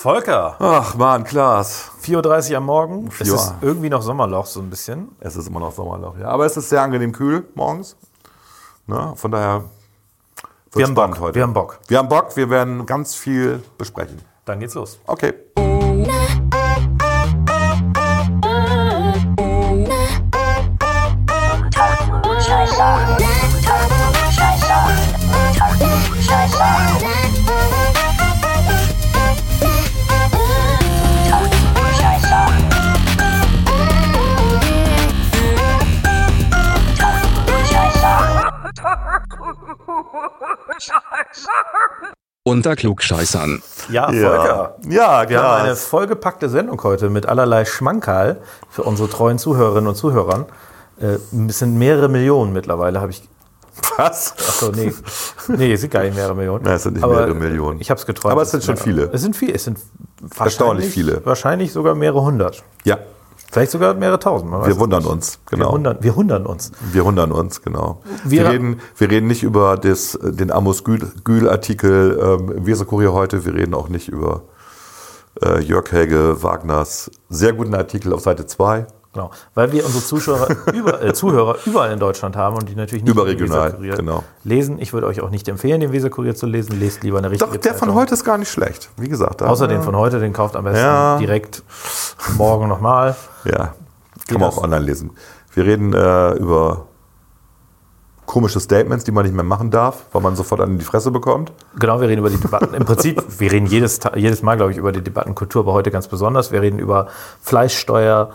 Volker, Ach man, Klaas. 4.30 Uhr am Morgen. Es Ja. ist irgendwie noch Sommerloch, so ein bisschen. Es ist immer noch Sommerloch, ja. Aber es ist sehr angenehm kühl morgens. Ne? Von daher Wir haben Bock. heute. Wir haben Bock. Wir haben Bock, wir werden ganz viel besprechen. Dann geht's los. Okay. Unter Klugscheißern. Ja, Ja, Volker. ja Wir haben eine vollgepackte Sendung heute mit allerlei Schmankerl für unsere treuen Zuhörerinnen und Zuhörern. Äh, es sind mehrere Millionen mittlerweile, habe ich. Was? Achso, nee. Nee, es sind gar nicht mehrere Millionen. Nein, es sind nicht Aber mehrere Millionen. Ich habe es geträumt. Aber es sind schon Ja. viele. Es sind viele. Es sind Erstaunlich wahrscheinlich- viele. Wahrscheinlich sogar mehrere hundert. Ja, Vielleicht sogar mehrere tausend. wir wundern nicht. uns. Wir, Genau. wundern, wir wundern uns. Wir wundern uns, genau. Wir- Wir, reden, wir reden nicht über das, den Amos Gül-Artikel ähm, im Weserkurier heute. Wir reden auch nicht über äh, Jörg Helge Wagners sehr guten Artikel auf Seite 2. Genau, weil wir unsere Zuschauer über, äh, Zuhörer überall in Deutschland haben und die natürlich nicht Überregional, den genau. lesen. Ich würde euch auch nicht empfehlen, den Weserkurier zu lesen. Lest lieber eine richtige Doch, der von Zeitung. heute ist gar nicht schlecht. Wie gesagt. Außer den von heute, den kauft am besten Ja. direkt morgen nochmal. Ja, kann man auch online lesen. Wir reden äh, über komische Statements, die man nicht mehr machen darf, weil man sofort an die Fresse bekommt. Genau, wir reden über die Debatten. Im Prinzip, wir reden jedes, jedes Mal, glaube ich, über die Debattenkultur, aber heute ganz besonders. Wir reden über Fleischsteuer,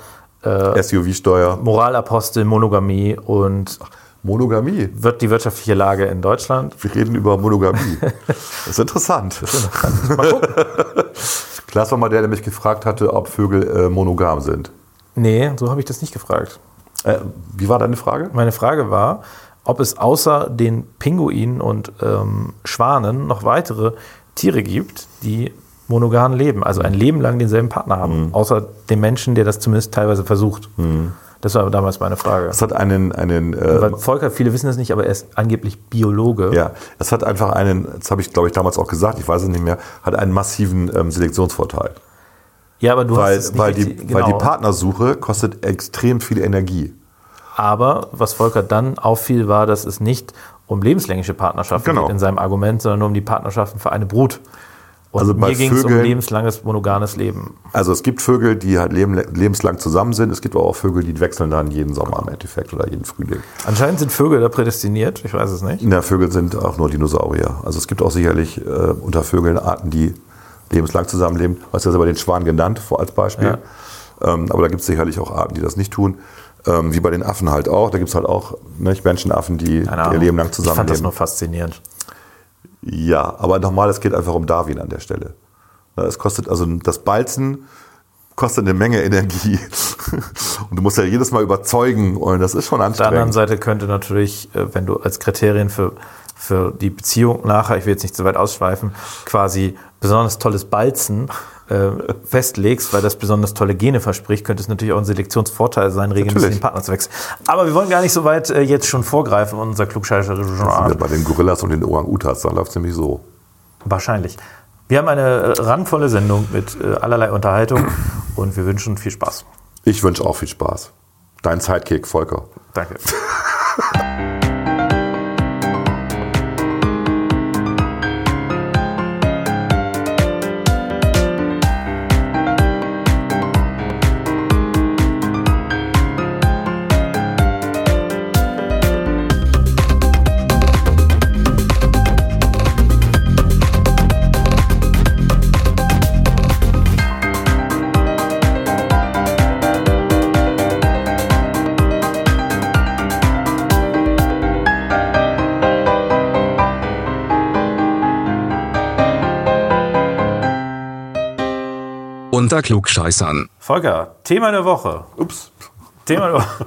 SUV-Steuer, Moralapostel, Monogamie und Monogamie. wird die wirtschaftliche Lage in Deutschland. Wir reden über Monogamie. Das ist interessant. Mal gucken. Klaas war mal der, der mich gefragt hatte, ob Vögel äh, monogam sind. Nee, so habe ich das nicht gefragt. Äh, wie war deine Frage? Meine Frage war, ob es außer den Pinguinen und ähm, Schwanen noch weitere Tiere gibt, die monogam leben, also ein Leben lang denselben Partner haben, außer dem Menschen, der das zumindest teilweise versucht. Das war damals meine Frage. Es hat einen, einen äh, Weil Volker, viele wissen das nicht, aber er ist angeblich Biologe. ja, es hat einfach einen, das habe ich glaube ich damals auch gesagt, ich weiß es nicht mehr, hat einen massiven ähm, Selektionsvorteil. Ja, aber du Weil, hast es nicht weil, die, richtig- weil die genau. Partnersuche kostet extrem viel Energie. Aber was Volker dann auffiel, war, dass es nicht um lebenslängliche Partnerschaften Genau. geht in seinem Argument, sondern nur um die Partnerschaften für eine Brut. Und Also bei mir ging es um lebenslanges monogames Leben. Also es gibt Vögel, die halt leben, lebenslang zusammen sind. Es gibt aber auch Vögel, die wechseln dann jeden Sommer im Endeffekt oder jeden Frühling. Anscheinend sind Vögel da prädestiniert, ich weiß es nicht. Na, Vögel sind auch nur Dinosaurier. Also es gibt auch sicherlich äh, unter Vögeln Arten, die lebenslang zusammenleben. Du hast ja selber den Schwan genannt, vor als Beispiel. Ähm, aber da gibt es sicherlich auch Arten, die das nicht tun. Ähm, wie bei den Affen halt auch. Da gibt es halt auch ne, Menschenaffen, die ihr. Leben lang Ich fand das zusammenleben. nur faszinierend. Ja, aber nochmal, es geht einfach um Darwin an der Stelle. Es kostet, also das Balzen kostet eine Menge Energie. Und du musst ja jedes Mal überzeugen und das ist schon Auf der anderen anstrengend. Seite könnte natürlich, äh, wenn du als Kriterien für, für die Beziehung nachher, ich will jetzt nicht zu weit ausschweifen, quasi besonders tolles Balzen äh, festlegst, weil das besonders tolle Gene verspricht, könnte es natürlich auch ein Selektionsvorteil sein, regelmäßig den Partner zu wechseln. Aber wir wollen gar nicht so weit äh, jetzt schon vorgreifen in unser Genre. bei den Gorillas und den Orang-Utans, da läuft es nämlich so. Wahrscheinlich. Wir haben eine randvolle Sendung mit äh, allerlei Unterhaltung und wir wünschen viel Spaß. Ich wünsche auch viel Spaß. Dein Sidekick, Volker. Danke. Unter Klugscheißern. Volker, Thema der Woche. Ups. Thema der Woche.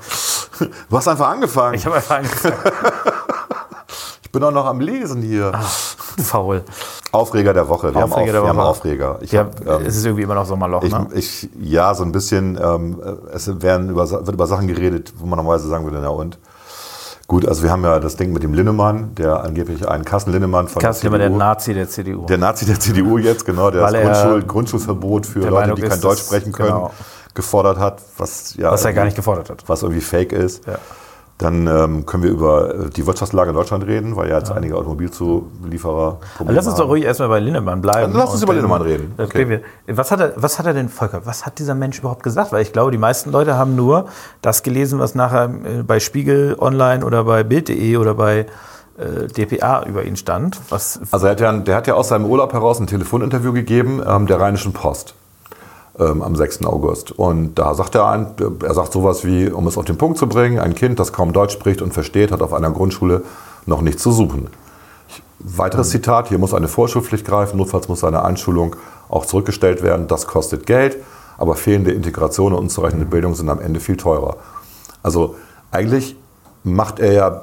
Du hast einfach angefangen. Ich habe einfach angefangen. Ich bin auch noch am Lesen hier. Faul. Aufreger der Woche. Wir, Aufreger haben, auf, der wir haben Woche. Aufreger. Ich Ja, hab, ähm, es ist irgendwie immer noch Sommerloch, ich, ne? ich, ja, so ein bisschen. Ähm, es werden über, wird über Sachen geredet, wo man normalerweise sagen würde, na und. Gut, also wir haben ja das Ding mit dem Linnemann, der angeblich ein Carsten Linnemann von Carsten Linnemann, der Nazi der CDU. Der Nazi der CDU jetzt, genau, der Weil das Grundschul Grundschulverbot für der Leute, Meinung die kein Deutsch sprechen können, genau. gefordert hat, was ja was er gar nicht gefordert hat. was irgendwie fake ist. Ja. Dann ähm, können wir über äh, die Wirtschaftslage in Deutschland reden, weil ja jetzt einige Automobilzulieferer Aber lass uns doch ruhig erstmal bei Linnemann bleiben. Dann lass uns über Linnemann reden. Okay. Was hat, er, was hat er denn, Volker, was hat dieser Mensch überhaupt gesagt? Weil ich glaube, die meisten Leute haben nur das gelesen, was nachher äh, bei Spiegel Online oder bei Bild.de oder bei äh, dpa über ihn stand. Was, Also er hat ja, der hat ja aus seinem Urlaub heraus ein Telefoninterview gegeben ähm, der Rheinischen Post ähm, am 6. August. Und da sagt er, ein, er sagt sowas wie, um es auf den Punkt zu bringen, ein Kind, das kaum Deutsch spricht und versteht, hat auf einer Grundschule noch nichts zu suchen. Weiteres Zitat, hier muss eine Vorschulpflicht greifen, notfalls muss eine Einschulung auch zurückgestellt werden, das kostet Geld, aber fehlende Integration und unzureichende Bildung sind am Ende viel teurer. Also eigentlich macht er ja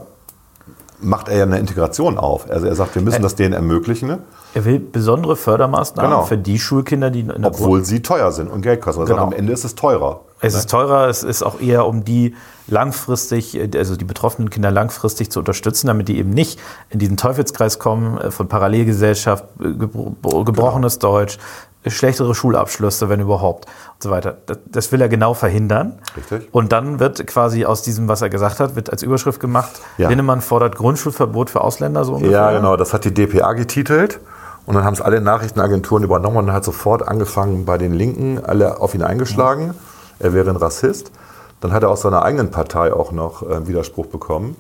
macht er ja eine Integration auf. Also er sagt, wir müssen das denen ermöglichen, ne? Er will besondere Fördermaßnahmen Genau. für die Schulkinder, die in der obwohl sie teuer sind und Geld kosten. Also Genau. am Ende ist es teurer. Es ist teurer, es ist auch eher um die langfristig, äh, also die betroffenen Kinder langfristig zu unterstützen, damit die eben nicht in diesen Teufelskreis kommen äh, von Parallelgesellschaft, äh, gebro- gebrochenes Deutsch, äh, schlechtere Schulabschlüsse, wenn überhaupt und so weiter. Das, das will er genau verhindern. Richtig. Und dann wird quasi aus diesem, was er gesagt hat, wird als Überschrift gemacht, Ja. Linnemann fordert Grundschulverbot für Ausländer so ungefähr. Ja, genau. Das hat die DPA getitelt. Und dann haben es alle Nachrichtenagenturen übernommen und hat sofort angefangen bei den Linken, alle auf ihn eingeschlagen. Er wäre ein Rassist. Dann hat er aus seiner eigenen Partei auch noch äh, Widerspruch bekommen.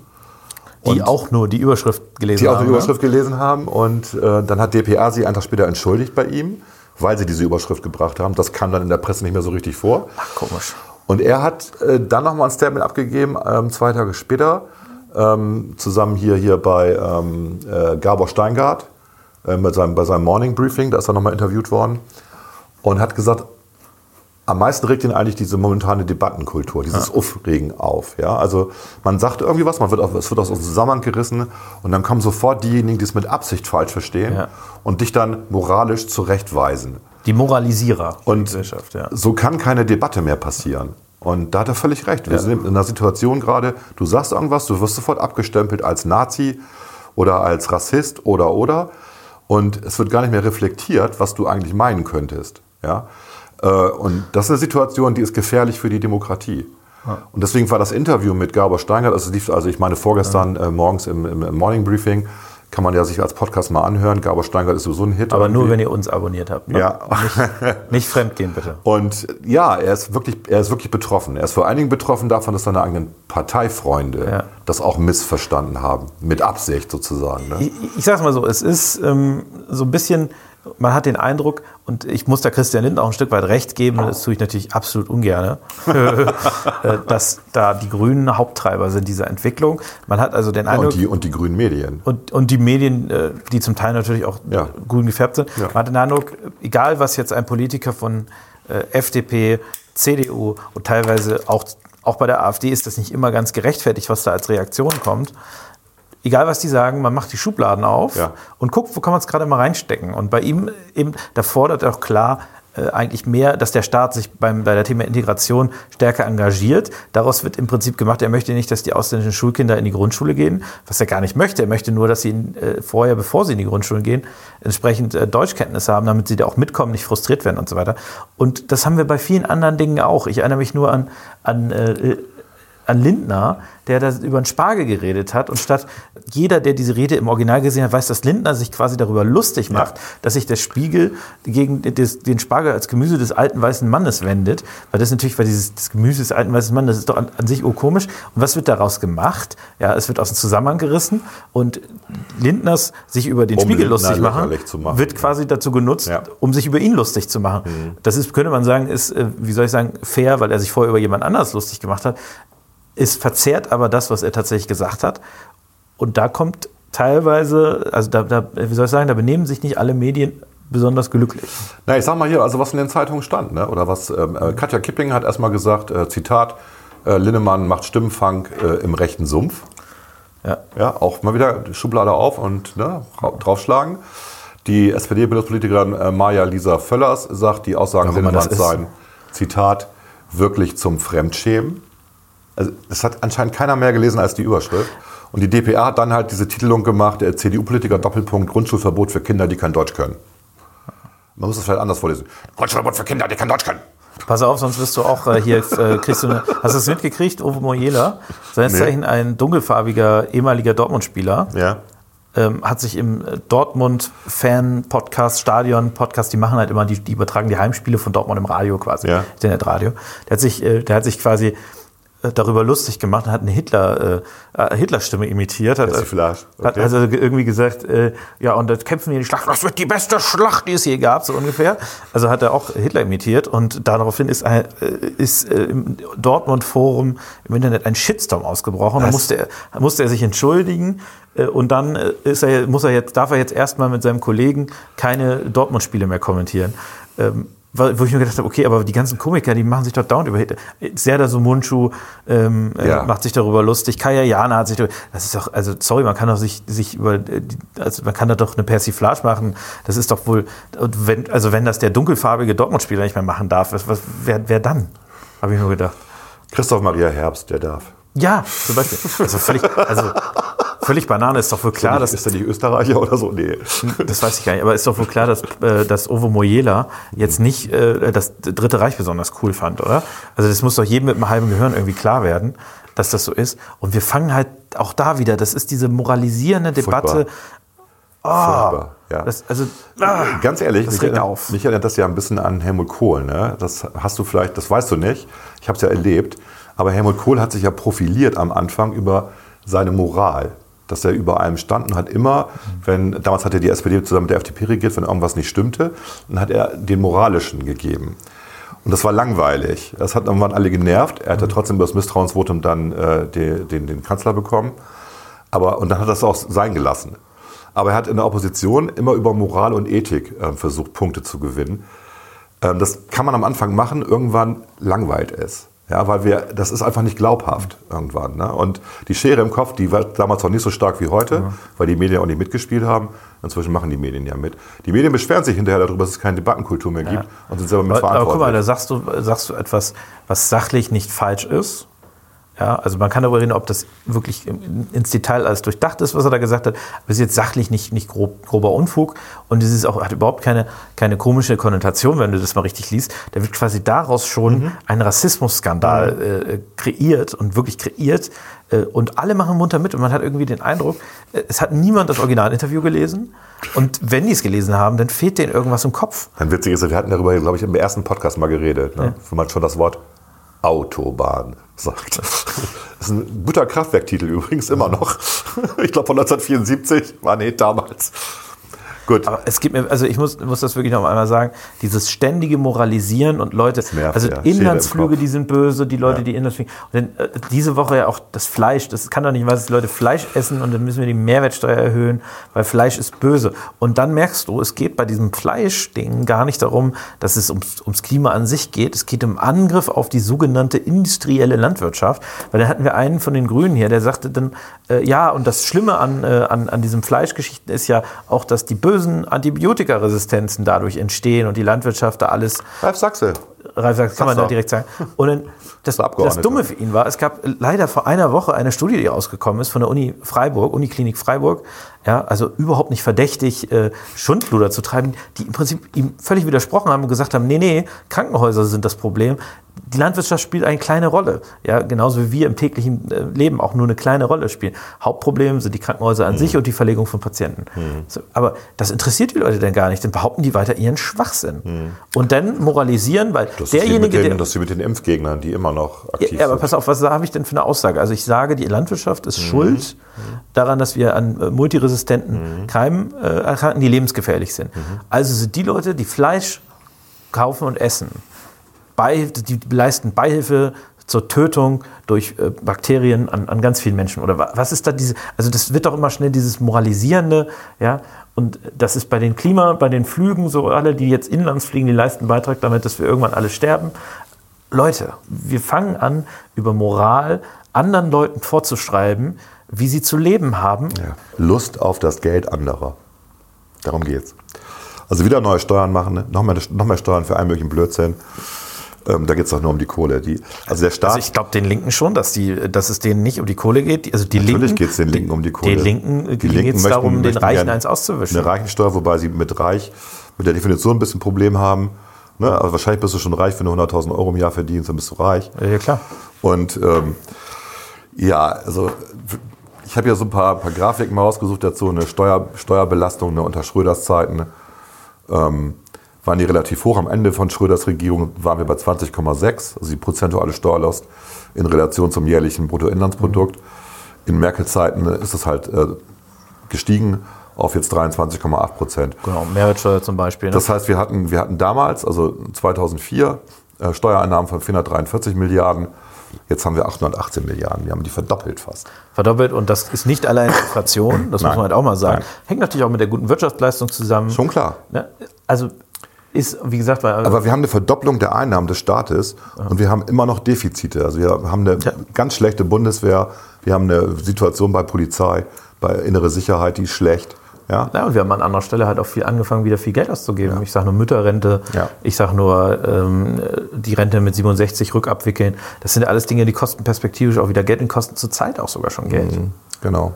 Die Und- auch nur die Überschrift gelesen die auch haben. die ne? Überschrift gelesen haben. Und äh, dann hat DPA sie einen Tag später entschuldigt bei ihm, weil sie diese Überschrift gebracht haben. Das kam dann in der Presse nicht mehr so richtig vor. Ach, komisch. Und er hat äh, dann nochmal ein Statement abgegeben, ähm, zwei Tage später, ähm, zusammen hier, hier bei ähm, äh, Gabor Steingart, äh, mit seinem, bei seinem Morning Briefing, da ist er nochmal interviewt worden, und hat gesagt, am meisten regt ihn eigentlich diese momentane Debattenkultur, dieses Aufregen auf. Ja? Also man sagt irgendwie was, man wird auf, es wird aus dem Zusammenhang gerissen und dann kommen sofort diejenigen, die es mit Absicht falsch verstehen Ja. und dich dann moralisch zurechtweisen. Die Moralisierer der Und Gesellschaft, ja. so kann keine Debatte mehr passieren. Und da hat er völlig recht. Wir sind in einer Situation gerade, du sagst irgendwas, du wirst sofort abgestempelt als Nazi oder als Rassist oder oder. Und es wird gar nicht mehr reflektiert, was du eigentlich meinen könntest. Ja? Äh, Und das ist eine Situation, die ist gefährlich für die Demokratie. Und deswegen war das Interview mit Gabor Steingart, also, lief, also ich meine vorgestern äh, morgens im, im Morning Briefing, kann man ja sich als Podcast mal anhören. Gabor Steingart ist sowieso ein Hit. Aber nur, irgendwie. wenn ihr uns abonniert habt. Ne? Ja. Nicht, nicht fremdgehen, bitte. Und ja, er ist wirklich, er ist wirklich betroffen. Er ist vor allen Dingen betroffen davon, dass seine eigenen Parteifreunde Ja. das auch missverstanden haben. Mit Absicht sozusagen. Ne? Ich, ich sag's mal so, es ist ähm, so ein bisschen, man hat den Eindruck, und ich muss da Christian Lindner auch ein Stück weit recht geben, das tue ich natürlich absolut ungern, äh, dass da die Grünen Haupttreiber sind dieser Entwicklung. Man hat also den Eindruck, Und die, und die grünen Medien. und, und die Medien, äh, die zum Teil natürlich auch Ja. grün gefärbt sind. Ja. Man hat den Eindruck, egal was jetzt ein Politiker von äh, FDP, CDU und teilweise auch, auch bei der AfD ist das nicht immer ganz gerechtfertigt, was da als Reaktion kommt. Egal was die sagen, man macht die Schubladen auf Ja. und guckt, wo kann man es gerade mal reinstecken. Und bei ihm eben, da fordert er auch klar äh, eigentlich mehr, dass der Staat sich beim, bei der Thema Integration stärker engagiert. Daraus wird im Prinzip gemacht, er möchte nicht, dass die ausländischen Schulkinder in die Grundschule gehen, was er gar nicht möchte. Er möchte nur, dass sie äh, vorher, bevor sie in die Grundschulen gehen, entsprechend äh, Deutschkenntnisse haben, damit sie da auch mitkommen, nicht frustriert werden und so weiter. Und das haben wir bei vielen anderen Dingen auch. Ich erinnere mich nur an, an äh, an Lindner, der da über einen Spargel geredet hat und statt jeder, der diese Rede im Original gesehen hat, weiß, dass Lindner sich quasi darüber lustig macht, dass sich der Spiegel gegen den Spargel als Gemüse des alten weißen Mannes wendet, weil das natürlich, weil dieses das Gemüse des alten weißen Mannes, das ist doch an, an sich urkomisch. Und was wird daraus gemacht? Ja, es wird aus dem Zusammenhang gerissen und Lindners sich über den Um Spiegel Lindner lustig machen, machen. wird quasi dazu genutzt, Ja. um sich über ihn lustig zu machen. Das ist, könnte man sagen, ist, äh, wie soll ich sagen, fair, weil er sich vorher über jemand anders lustig gemacht hat ist verzerrt aber das, was er tatsächlich gesagt hat. Und da kommt teilweise, also da, da, wie soll ich sagen, da benehmen sich nicht alle Medien besonders glücklich. Na, ich sag mal hier, also was in den Zeitungen stand, ne? oder was ähm, äh, Katja Kipping hat erstmal gesagt, äh, Zitat, äh, Linnemann macht Stimmenfang äh, im rechten Sumpf. Ja. Ja, auch mal wieder Schublade auf und ne, ra- draufschlagen. Die SPD-Bildungspolitikerin äh, Maja Lisa Völlers sagt, die Aussagen Linnemanns seien, Zitat, wirklich zum Fremdschämen. Also, das hat anscheinend keiner mehr gelesen als die Überschrift. Und die DPA hat dann halt diese Titelung gemacht, der CDU-Politiker Doppelpunkt Grundschulverbot für Kinder, die kein Deutsch können. Man muss das vielleicht anders vorlesen. Grundschulverbot für Kinder, die kein Deutsch können. Pass auf, sonst wirst du auch äh, hier, äh, kriegst du eine, hast du das mitgekriegt? Uwe Mojela, seines Nee. Zeichen ein dunkelfarbiger ehemaliger Dortmund-Spieler, Ja. ähm, hat sich im äh, Dortmund-Fan-Podcast, Stadion-Podcast, die machen halt immer, die, die übertragen die Heimspiele von Dortmund im Radio quasi, Ja. Internetradio. Der hat sich, äh, der hat sich quasi darüber lustig gemacht und hat eine Hitler, äh, äh, Hitler-Stimme imitiert. Hat, hat okay. also ge- irgendwie gesagt, äh, ja, und das kämpfen wir in die Schlacht. Das wird die beste Schlacht, die es je gab, so ungefähr. Also hat er auch Hitler imitiert und daraufhin ist, ein, äh, ist äh, im Dortmund-Forum im Internet ein Shitstorm ausgebrochen. Da musste er, musste er sich entschuldigen äh, und dann äh, ist er, muss er jetzt, darf er jetzt erstmal mit seinem Kollegen keine Dortmund-Spiele mehr kommentieren. Ähm, wo ich mir gedacht habe, okay, aber die ganzen Komiker, die machen sich doch dauernd über Hitler. Serdar Sumunchu ähm, äh, Ja. macht sich darüber lustig. Kaya Jana hat sich darüber, das ist doch, also sorry, man kann doch sich, sich über, äh, also man kann da doch eine Persiflage machen. Das ist doch wohl, wenn, also wenn das der dunkelfarbige Dortmund-Spieler nicht mehr machen darf, was, was, wer, wer dann? Habe ich nur gedacht. Christoph Maria Herbst, der darf. Ja, zum Beispiel. Also völlig, also völlig Banane ist doch wohl klar, dass ist er nicht Österreicher oder so? Nee. das weiß ich gar nicht, aber ist doch wohl klar, dass, äh, dass Ovo Mojela jetzt nicht äh, das Dritte Reich besonders cool fand, oder? Also das muss doch jedem mit einem halben Gehirn irgendwie klar werden, dass das so ist. Und wir fangen halt auch da wieder, das ist diese moralisierende Debatte. Furchtbar, ja. Das, also, ah, Ganz ehrlich, das mich, erinnert, auf. mich erinnert das ja ein bisschen an Helmut Kohl. Ne? Das hast du vielleicht, das weißt du nicht. Ich habe es ja erlebt. Aber Helmut Kohl hat sich ja profiliert am Anfang über seine Moral. Dass er über allem stand und hat immer, wenn, damals hat er die SPD zusammen mit der FDP regiert, wenn irgendwas nicht stimmte, dann hat er den Moralischen gegeben. Und das war langweilig. Das hat irgendwann alle genervt. Er hat ja trotzdem über das Misstrauensvotum dann äh, den, den, den Kanzler bekommen. Aber, und dann hat er es auch sein gelassen. Aber er hat in der Opposition immer über Moral und Ethik äh, versucht, Punkte zu gewinnen. Ähm, das kann man am Anfang machen, irgendwann langweilt es. Ja, weil wir, das ist einfach nicht glaubhaft irgendwann. Ne? Und die Schere im Kopf, die war damals noch nicht so stark wie heute, weil die Medien auch nicht mitgespielt haben. Inzwischen machen die Medien ja mit. Die Medien beschweren sich hinterher darüber, dass es keine Debattenkultur mehr gibt und sind selber Aber, aber guck mal, da sagst du, sagst du etwas, was sachlich nicht falsch ist. Ja, also man kann darüber reden, ob das wirklich ins Detail alles durchdacht ist, was er da gesagt hat. Aber es ist jetzt sachlich nicht, nicht grob, grober Unfug und es ist auch, hat überhaupt keine, keine komische Konnotation, wenn du das mal richtig liest. Da wird quasi daraus schon ein Rassismusskandal äh, kreiert und wirklich kreiert. Äh, und alle machen munter mit und man hat irgendwie den Eindruck, äh, es hat niemand das Originalinterview gelesen. Und wenn die es gelesen haben, dann fehlt denen irgendwas im Kopf. Ein witziges, wir hatten darüber, glaube ich, im ersten Podcast mal geredet, ne? wo man schon das Wort Autobahn sagt. Das ist ein guter Kraftwerktitel übrigens, immer noch. Ich glaube von 1974, war nee, damals. Gut. Aber es gibt mir, also ich muss, muss das wirklich noch einmal sagen, dieses ständige Moralisieren und Leute, nervt, also ja. Inlandsflüge, die sind böse, die Leute, die Inlandsflüge. Und dann, äh, diese Woche ja auch das Fleisch, das kann doch nicht was, dass die Leute Fleisch essen und dann müssen wir die Mehrwertsteuer erhöhen, weil Fleisch ist böse. Und dann merkst du, es geht bei diesem Fleischding gar nicht darum, dass es ums, ums Klima an sich geht. Es geht um Angriff auf die sogenannte industrielle Landwirtschaft. Weil da hatten wir einen von den Grünen hier, der sagte dann, äh, ja, und das Schlimme an, äh, an, an diesem Fleischgeschichten ist ja auch, dass die bösen Antibiotikaresistenzen dadurch entstehen und die Landwirtschaft da alles Ralf Sachse. Ralf sagt, kann man da direkt sagen. Und dann, das, das Dumme für ihn war, es gab leider vor einer Woche eine Studie, die rausgekommen ist von der Uni Freiburg, Uniklinik Freiburg, ja, also überhaupt nicht verdächtig, äh, Schundluder zu treiben, die im Prinzip ihm völlig widersprochen haben und gesagt haben, nee, nee, Krankenhäuser sind das Problem. Die Landwirtschaft spielt eine kleine Rolle, ja, genauso wie wir im täglichen äh, Leben auch nur eine kleine Rolle spielen. Hauptproblem sind die Krankenhäuser an Mhm. sich und die Verlegung von Patienten. So, aber das interessiert die Leute denn gar nicht, dann behaupten die weiter ihren Schwachsinn. Und dann moralisieren, weil Mhm. Das derjenige, mit den, der, das ist mit den Impfgegnern, die immer noch aktiv ja, aber sind. pass auf, was habe ich denn für eine Aussage? Also ich sage, die Landwirtschaft Mhm. ist schuld daran, dass wir an äh, multiresistenten Keimen äh, erkranken, die lebensgefährlich sind. Mhm. Also sind die Leute, die Fleisch kaufen und essen, bei, die leisten Beihilfe zur Tötung durch äh, Bakterien an, an ganz vielen Menschen. Oder wa- was ist da diese, also das wird doch immer schnell dieses Moralisierende, ja, und das ist bei den Klima, bei den Flügen so, alle, die jetzt inlands fliegen, die leisten einen Beitrag damit, dass wir irgendwann alle sterben. Leute, wir fangen an, über Moral anderen Leuten vorzuschreiben, wie sie zu leben haben. Ja. Lust auf das Geld anderer. Darum geht's. Also wieder neue Steuern machen, ne? noch, mehr, noch mehr Steuern für einen möglichen Blödsinn. Ähm, da geht es doch nur um die Kohle. Die, also der Staat. Also ich glaube den Linken schon, dass, die, dass es denen nicht um die Kohle geht. Also die Natürlich geht es den Linken um die Kohle. Den Linken Die geht Linken es möchten- darum, den Reichen eins auszuwischen. Eine Reichensteuer, wobei sie mit reich, mit der Definition ein bisschen Problem haben. Ne? Also wahrscheinlich bist du schon reich, wenn du 100.000 Euro im Jahr verdienst, dann bist du reich. Ja, klar. Und ähm, ja, also ich habe ja so ein paar, paar Grafiken mal rausgesucht dazu. Eine Steuer, Steuerbelastung ne, unter Schröders Zeiten ähm, waren die relativ hoch. Am Ende von Schröders Regierung waren wir bei 20,6, also die prozentuale Steuerlast in Relation zum jährlichen Bruttoinlandsprodukt. In Merkel-Zeiten ist es halt äh, gestiegen auf jetzt 23,8 Prozent. Genau, Mehrwertsteuer zum Beispiel. Ne? Das heißt, wir hatten, wir hatten damals, also 2004, äh, Steuereinnahmen von 443 Milliarden. Jetzt haben wir 818 Milliarden. Wir haben die verdoppelt fast. verdoppelt und das ist nicht allein Inflation, das muss Nein. man halt auch mal sagen. Nein. Hängt natürlich auch mit der guten Wirtschaftsleistung zusammen. Schon klar. Ne? Also ist, wie gesagt, weil, Aber wir haben eine Verdopplung der Einnahmen des Staates und wir haben immer noch Defizite. Also wir haben eine Ja. ganz schlechte Bundeswehr, wir haben eine Situation bei Polizei, bei innere Sicherheit, die ist schlecht. Ja? Ja, und wir haben an anderer Stelle halt auch viel angefangen, wieder viel Geld auszugeben. Ich sage nur Mütterrente, Ja. ich sage nur ähm, die Rente mit 67 rückabwickeln. Das sind ja alles Dinge, die kosten perspektivisch auch wieder Geld und kosten zur Zeit auch sogar schon Geld. Genau.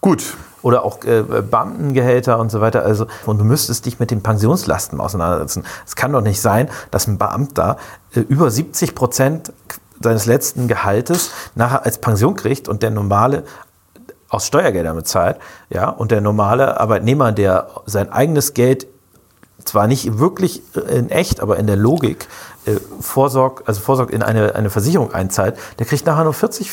Gut. Oder auch äh, Beamtengehälter und so weiter. Also, und du müsstest dich mit den Pensionslasten auseinandersetzen. Es kann doch nicht sein, dass ein Beamter äh, über 70 Prozent seines letzten Gehaltes nachher als Pension kriegt und der normale aus Steuergeldern bezahlt, ja, und der normale Arbeitnehmer, der sein eigenes Geld zwar nicht wirklich in echt, aber in der Logik äh, vorsorgt, also vorsorgt in eine, eine Versicherung einzahlt, der kriegt nachher nur 40,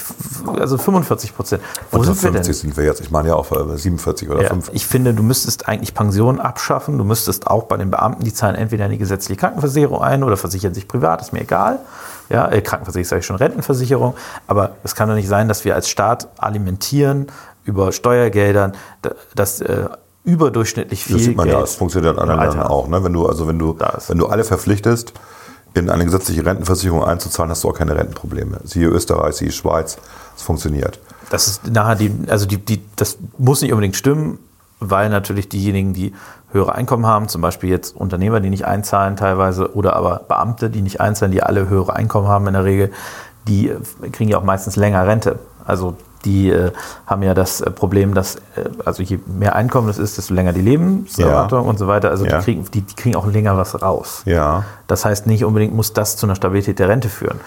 also 45 Prozent. Wo Unter sind wir denn? 50 sind wir jetzt. Ich meine ja auf äh, 47 oder Ja, 5. ich finde, du müsstest eigentlich Pensionen abschaffen. Du müsstest auch bei den Beamten, die zahlen entweder in die gesetzliche Krankenversicherung ein oder versichern sich privat, ist mir egal. Ja, äh, Krankenversicherung sage ich schon, Rentenversicherung. Aber es kann doch nicht sein, dass wir als Staat alimentieren über Steuergeldern, da- dass äh, überdurchschnittlich viel Das sieht man Geld ja, es funktioniert in anderen. Ländern auch. Ne? Wenn du, also wenn du, wenn du alle verpflichtest, in eine gesetzliche Rentenversicherung einzuzahlen, hast du auch keine Rentenprobleme. Siehe Österreich, siehe Schweiz, es funktioniert. Das ist nachher die, also die, die, das muss nicht unbedingt stimmen, weil natürlich diejenigen, die höhere Einkommen haben, zum Beispiel jetzt Unternehmer, die nicht einzahlen teilweise, oder aber Beamte, die nicht einzahlen, die alle höhere Einkommen haben in der Regel, die äh, kriegen ja auch meistens länger Rente. Also die äh, haben ja das äh, Problem, dass äh, also je mehr Einkommen es ist, desto länger die Lebenserwartung und so weiter. Also Ja. die, kriegen, die, die kriegen auch länger was raus. Ja. Das heißt, nicht unbedingt muss das zu einer Stabilität der Rente führen.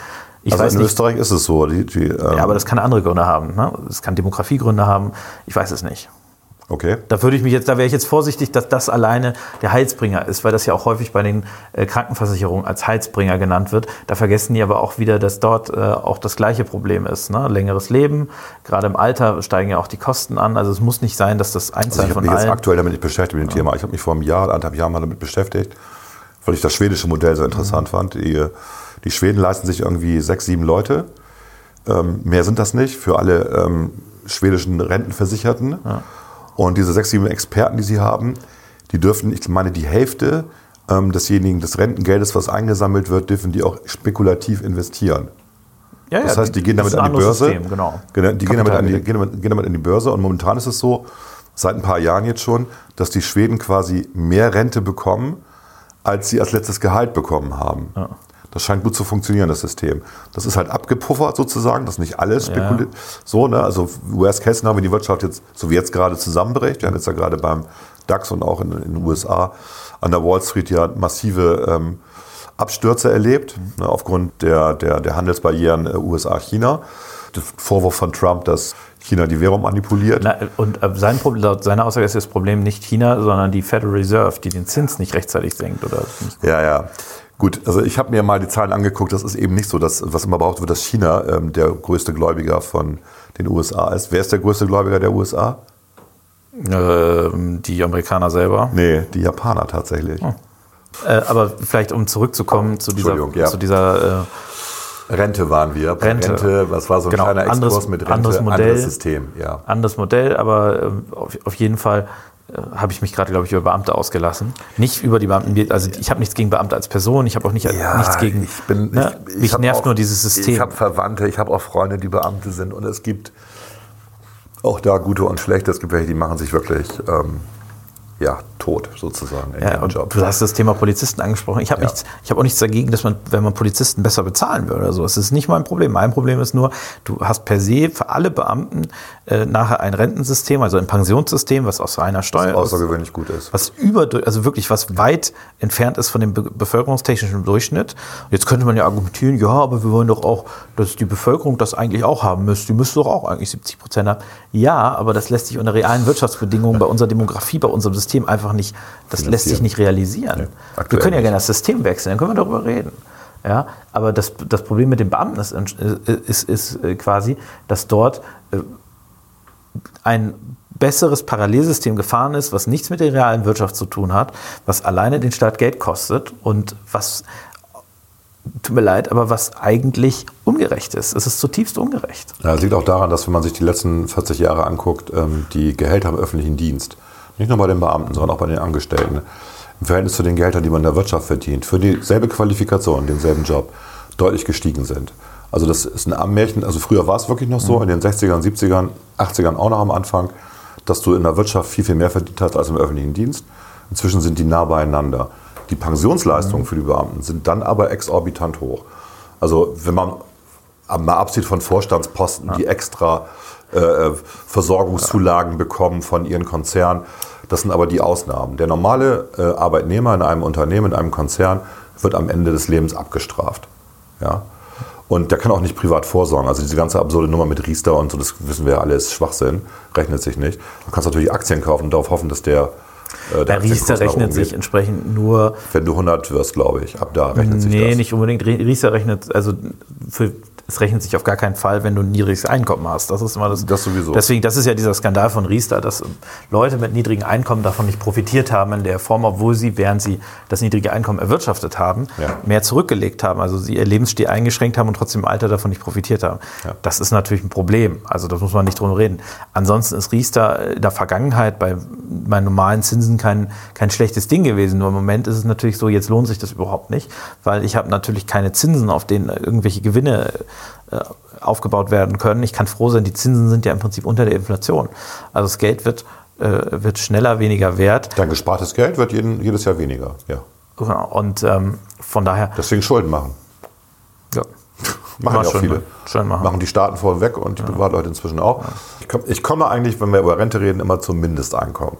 Ich also weiß in nicht, Österreich ist es so. Die, die, ähm, ja, aber das kann andere Gründe haben. Ne? Das kann Demografiegründe haben. Ich weiß es nicht. Okay. Da würde ich mich jetzt, da wäre ich jetzt vorsichtig, dass das alleine der Heilsbringer ist, weil das ja auch häufig bei den äh, Krankenversicherungen als Heilsbringer genannt wird. Da vergessen die aber auch wieder, dass dort äh, auch das gleiche Problem ist. Ne? Längeres Leben, gerade im Alter steigen ja auch die Kosten an. Also es muss nicht sein, dass das Also Einzahlen ich habe von mich jetzt allen. aktuell damit nicht beschäftigt mit dem Thema. Ich habe mich vor einem Jahr, anderthalb Jahren mal damit beschäftigt, weil ich das schwedische Modell so interessant Mhm. fand. Die, die Schweden leisten sich irgendwie sechs, sieben Leute. Ähm, mehr sind das nicht für alle ähm, schwedischen Rentenversicherten. Und diese sechs, sieben Experten, die sie haben, die dürfen, ich meine, die Hälfte ähm, desjenigen, des Rentengeldes, was eingesammelt wird, dürfen die auch spekulativ investieren. ja, ja, Das heißt, die gehen damit an die Börse. System, genau. Die gehen damit, an die, gehen, damit, gehen damit an die Börse. Und momentan ist es so, seit ein paar Jahren jetzt schon, dass die Schweden quasi mehr Rente bekommen, als sie als letztes Gehalt bekommen haben. Das scheint gut zu funktionieren, das System. Das ist halt abgepuffert sozusagen, das ist nicht alles spekuliert. So, ne? Also Worst Case haben wir die Wirtschaft jetzt, so wie jetzt gerade zusammenbricht. Wir haben jetzt ja gerade beim DAX und auch in, in den USA an der Wall Street ja massive ähm, Abstürze erlebt, ne, aufgrund der, der, der Handelsbarrieren äh, USA-China. Der Vorwurf von Trump, dass China die Währung manipuliert. Na, und äh, sein Problem, laut seiner Aussage ist das Problem nicht China, sondern die Federal Reserve, die den Zins nicht rechtzeitig senkt. Oder. Ja, ja. Gut, also ich habe mir mal die Zahlen angeguckt. Das ist eben nicht so, dass, was immer behauptet wird, dass China ähm, der größte Gläubiger von den USA ist. Wer ist der größte Gläubiger der USA? Ähm, die Amerikaner selber. Nee, die Japaner tatsächlich. Äh, aber vielleicht um zurückzukommen zu dieser, ja. zu dieser äh, Rente waren wir. Bei Rente. was war so ein Genau, kleiner Exkurs anderes- mit Rente? anderes Modell. anderes System, ja. anderes Modell, aber ähm, auf, auf jeden Fall äh, habe ich mich gerade, glaube ich, über Beamte ausgelassen. Nicht über die Beamten, also ich habe nichts gegen Beamte als Person, ich habe auch nicht, nichts gegen. Ich bin, ne? ich, ich Mich nervt auch, nur dieses System. Ich habe Verwandte, ich habe auch Freunde, die Beamte sind und es gibt auch da gute und schlechte. Es gibt welche, die machen sich wirklich ähm, ja, tot sozusagen in Ja, Job. du hast das Thema Polizisten angesprochen. Ich habe Ja. nichts, ich habe auch nichts dagegen, dass man, wenn man Polizisten besser bezahlen würde oder so. Es ist nicht mein Problem. Mein Problem ist nur, du hast per se für alle Beamten äh, nachher ein Rentensystem, also ein Pensionssystem, was aus reiner Steuer, aus, außergewöhnlich gut ist. was über, also wirklich was weit entfernt ist von dem be bevölkerungstechnischen Durchschnitt. Jetzt könnte man ja argumentieren, ja, aber wir wollen doch auch, dass die Bevölkerung das eigentlich auch haben müsste. Die müsste doch auch eigentlich 70 Prozent haben. Ja, aber das lässt sich unter realen Wirtschaftsbedingungen bei unserer Demografie, bei unserem System einfach nicht, das lässt sich nicht realisieren. wir aktuell können ja gerne das System wechseln, dann können wir darüber reden. Ja, aber das, das Problem mit den Beamten ist, ist, ist äh, quasi, dass dort äh, ein besseres Parallelsystem gefahren ist, was nichts mit der realen Wirtschaft zu tun hat, was alleine den Staat Geld kostet und was, tut mir leid, aber was eigentlich ungerecht ist. Es ist zutiefst ungerecht. Ja, das liegt auch daran, dass wenn man sich die letzten 40 Jahre anguckt, ähm, die Gehälter im öffentlichen Dienst, nicht nur bei den Beamten, sondern auch bei den Angestellten, im Verhältnis zu den Gehältern, die man in der Wirtschaft verdient, für dieselbe Qualifikation, denselben Job, deutlich gestiegen sind. Also das ist ein Ammärchen, also früher war es wirklich noch so, in den 60ern, 70ern, 80ern auch noch am Anfang, dass du in der Wirtschaft viel, viel mehr verdient hast als im öffentlichen Dienst. Inzwischen sind die nah beieinander. Die Pensionsleistungen für die Beamten sind dann aber exorbitant hoch. Also wenn man mal absieht von Vorstandsposten, die extra äh, Versorgungszulagen bekommen von ihren Konzernen, das sind aber die Ausnahmen. Der normale äh, Arbeitnehmer in einem Unternehmen, in einem Konzern, wird am Ende des Lebens abgestraft. Ja? Und der kann auch nicht privat vorsorgen. Also diese ganze absurde Nummer mit Riester und so, das wissen wir alle, ist Schwachsinn, rechnet sich nicht. Du kannst natürlich Aktien kaufen und darauf hoffen, dass der, äh, Der Aktienkurs Riester rechnet sich entsprechend nur Wenn du 100 wirst, glaube ich, ab da rechnet sich Nee, das. nicht unbedingt. Rie- Riester rechnet, also für, es rechnet sich auf gar keinen Fall, wenn du ein niedriges Einkommen hast. Das ist immer das. Das sowieso. Deswegen, das ist ja dieser Skandal von Riester, dass Leute mit niedrigen Einkommen davon nicht profitiert haben in der Form, obwohl sie, während sie das niedrige Einkommen erwirtschaftet haben, Ja. mehr zurückgelegt haben. Also sie ihr Lebensstil eingeschränkt haben und trotzdem im Alter davon nicht profitiert haben. Ja. Das ist natürlich ein Problem. Also das muss man nicht drüber reden. Ansonsten ist Riester in der Vergangenheit bei, bei normalen Zinsen kein, kein schlechtes Ding gewesen. Nur im Moment ist es natürlich so, jetzt lohnt sich das überhaupt nicht, weil ich habe natürlich keine Zinsen, auf denen irgendwelche Gewinne äh, aufgebaut werden können. Ich kann froh sein, die Zinsen sind ja im Prinzip unter der Inflation. Also das Geld wird, äh, wird schneller weniger wert. Dein gespartes Geld wird jeden, jedes Jahr weniger. Ja. Genau. Und ähm, von daher, Deswegen Schulden machen. ja, Machen ja auch schön viele. machen. Schön machen. die Staaten vorweg und die Privatleute inzwischen auch. Ich, komm, ich komme eigentlich, wenn wir über Rente reden, immer zum Mindesteinkommen.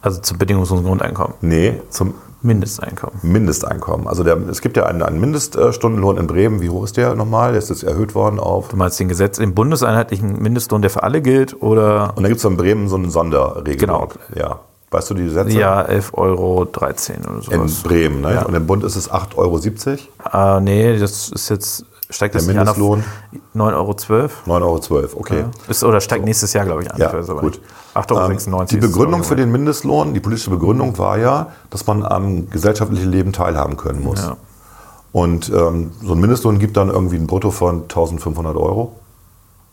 Also zum bedingungslosen Grundeinkommen. Nee, zum Mindesteinkommen. Mindesteinkommen. Also der, es gibt ja einen, einen Mindeststundenlohn in Bremen. Wie hoch ist der nochmal? Der ist jetzt erhöht worden auf. Du meinst den Gesetz, den bundeseinheitlichen Mindestlohn, der für alle gilt, oder Und da gibt es in Bremen so eine Sonderregelung. Genau. Ja. Weißt du die Sätze? ja 11,13 Euro oder In sowas. Bremen, ne? Ja. Und im Bund ist es 8,70 Euro. Äh, nee, das ist jetzt, steigt das Der Mindestlohn? 9,12 Euro? 9,12 Euro, okay. Ist, oder steigt nächstes Jahr, glaube ich, an. Ja, gut. nicht. 8,96 Euro. Ähm, die Begründung für den Mindestlohn, die politische Begründung war ja, dass man am gesellschaftlichen Leben teilhaben können muss. Ja. Und ähm, so ein Mindestlohn gibt dann irgendwie ein Brutto von 1500 Euro.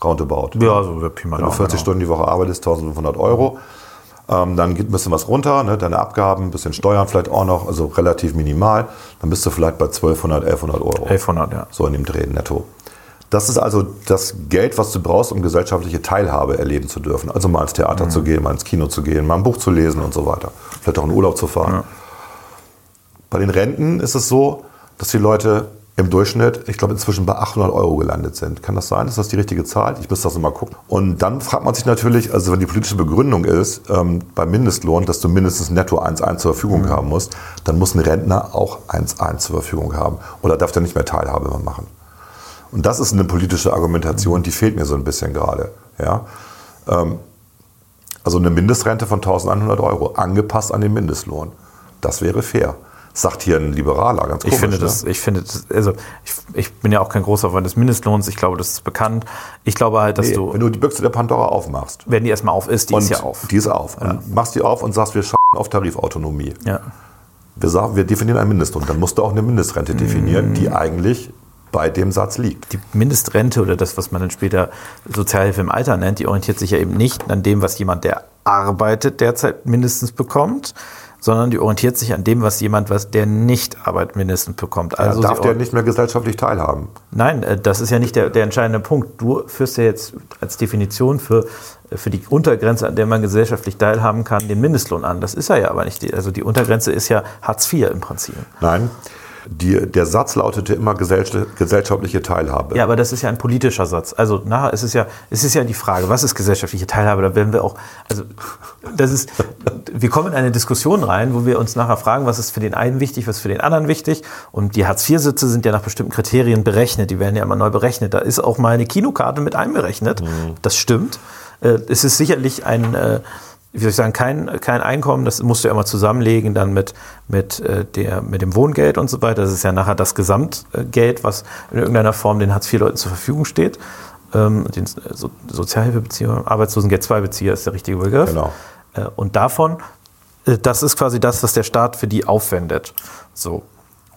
Roundabout. Ja, so wird Pi mal Wenn du Daumen, 40 genau. Stunden die Woche arbeitest, 1500 Euro. Ähm, dann geht ein bisschen was runter, ne, deine Abgaben, ein bisschen Steuern vielleicht auch noch, also relativ minimal. Dann bist du vielleicht bei 1200, 1100 Euro. 1100, ja. So in dem Dreh netto. Das ist also das Geld, was du brauchst, um gesellschaftliche Teilhabe erleben zu dürfen. Also mal ins Theater zu gehen, mal ins Kino zu gehen, mal ein Buch zu lesen und so weiter. Vielleicht auch in Urlaub zu fahren. Bei den Renten ist es so, dass die Leute im Durchschnitt, ich glaube, inzwischen bei 800 Euro gelandet sind. Kann das sein? Ist das die richtige Zahl? Ich müsste das mal gucken. Und dann fragt man sich natürlich, also wenn die politische Begründung ist, ähm, beim Mindestlohn, dass du mindestens netto 1,1 zur Verfügung haben musst, dann muss ein Rentner auch 1,1 zur Verfügung haben. Oder darf der nicht mehr Teilhabe mehr machen? Und das ist eine politische Argumentation, die fehlt mir so ein bisschen gerade. Ja? Ähm, also eine Mindestrente von 1100 Euro, angepasst an den Mindestlohn. Das wäre fair. Sagt hier ein Liberaler, ganz Ich komisch. finde ne? das, ich finde das, also ich, ich bin ja auch kein großer Freund des Mindestlohns. Ich glaube, das ist bekannt. Ich glaube halt, dass Nee, du, wenn du die Büchse der Pandora aufmachst wenn die erstmal auf ist, die ist ja auf. die ist auf und machst die auf und sagst, wir schauen auf Tarifautonomie. ja. Wir sagen, wir definieren einen Mindestlohn. Dann musst du auch eine Mindestrente definieren, Mm. die eigentlich bei dem Satz liegt. die Mindestrente oder das, was man dann später Sozialhilfe im Alter nennt, die orientiert sich ja eben nicht an dem, was jemand, der arbeitet, derzeit mindestens bekommt, sondern die orientiert sich an dem, was jemand, was der nicht Arbeit mindestens bekommt. Also darf sie der nicht mehr gesellschaftlich teilhaben. Nein, äh, das ist ja nicht der, der entscheidende Punkt. Du führst ja jetzt als Definition für, äh, für die Untergrenze, an der man gesellschaftlich teilhaben kann, den Mindestlohn an. Das ist er ja aber nicht. Also die Untergrenze ist ja Hartz IV im Prinzip. Nein, die, der Satz lautete immer gesell- gesellschaftliche Teilhabe. Ja, aber das ist ja ein politischer Satz. Also nachher ist es ja, es ist ja die Frage, was ist gesellschaftliche Teilhabe? Da werden wir auch, also das ist, wir kommen in eine Diskussion rein, wo wir uns nachher fragen, was ist für den einen wichtig, was ist für den anderen wichtig. Und die Hartz-IV-Sitze sind ja nach bestimmten Kriterien berechnet. Die werden ja immer neu berechnet. Da ist auch mal eine Kinokarte mit einberechnet. Das stimmt. Äh, Es ist sicherlich ein äh, wie soll ich sagen, kein, kein Einkommen, das musst du ja immer zusammenlegen dann mit, mit, äh, der, mit dem Wohngeld und so weiter. Das ist ja nachher das Gesamtgeld, was in irgendeiner Form den Hartz-IV-Leuten zur Verfügung steht. Ähm, den so Sozialhilfebezieher, Arbeitslosengeld-II-Bezieher ist der richtige Begriff. Genau. Äh, und davon, äh, das ist quasi das, was der Staat für die aufwendet. So.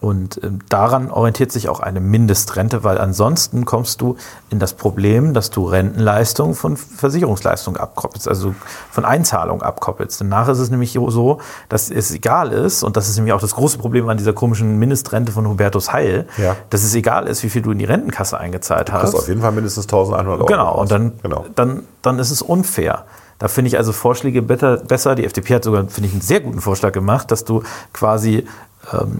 Und ähm, daran orientiert sich auch eine Mindestrente, weil ansonsten kommst du in das Problem, dass du Rentenleistung von Versicherungsleistung abkoppelst, also von Einzahlung abkoppelst. Danach ist es nämlich so, dass es egal ist, und das ist nämlich auch das große Problem an dieser komischen Mindestrente von Hubertus Heil, Ja. dass es egal ist, wie viel du in die Rentenkasse eingezahlt hast. Das ist auf jeden Fall mindestens 1100 Euro. Genau, raus. und dann, Genau. dann, dann ist es unfair. Da finde ich also Vorschläge besser. Die FDP hat sogar, finde ich, einen sehr guten Vorschlag gemacht, dass du quasi, ähm,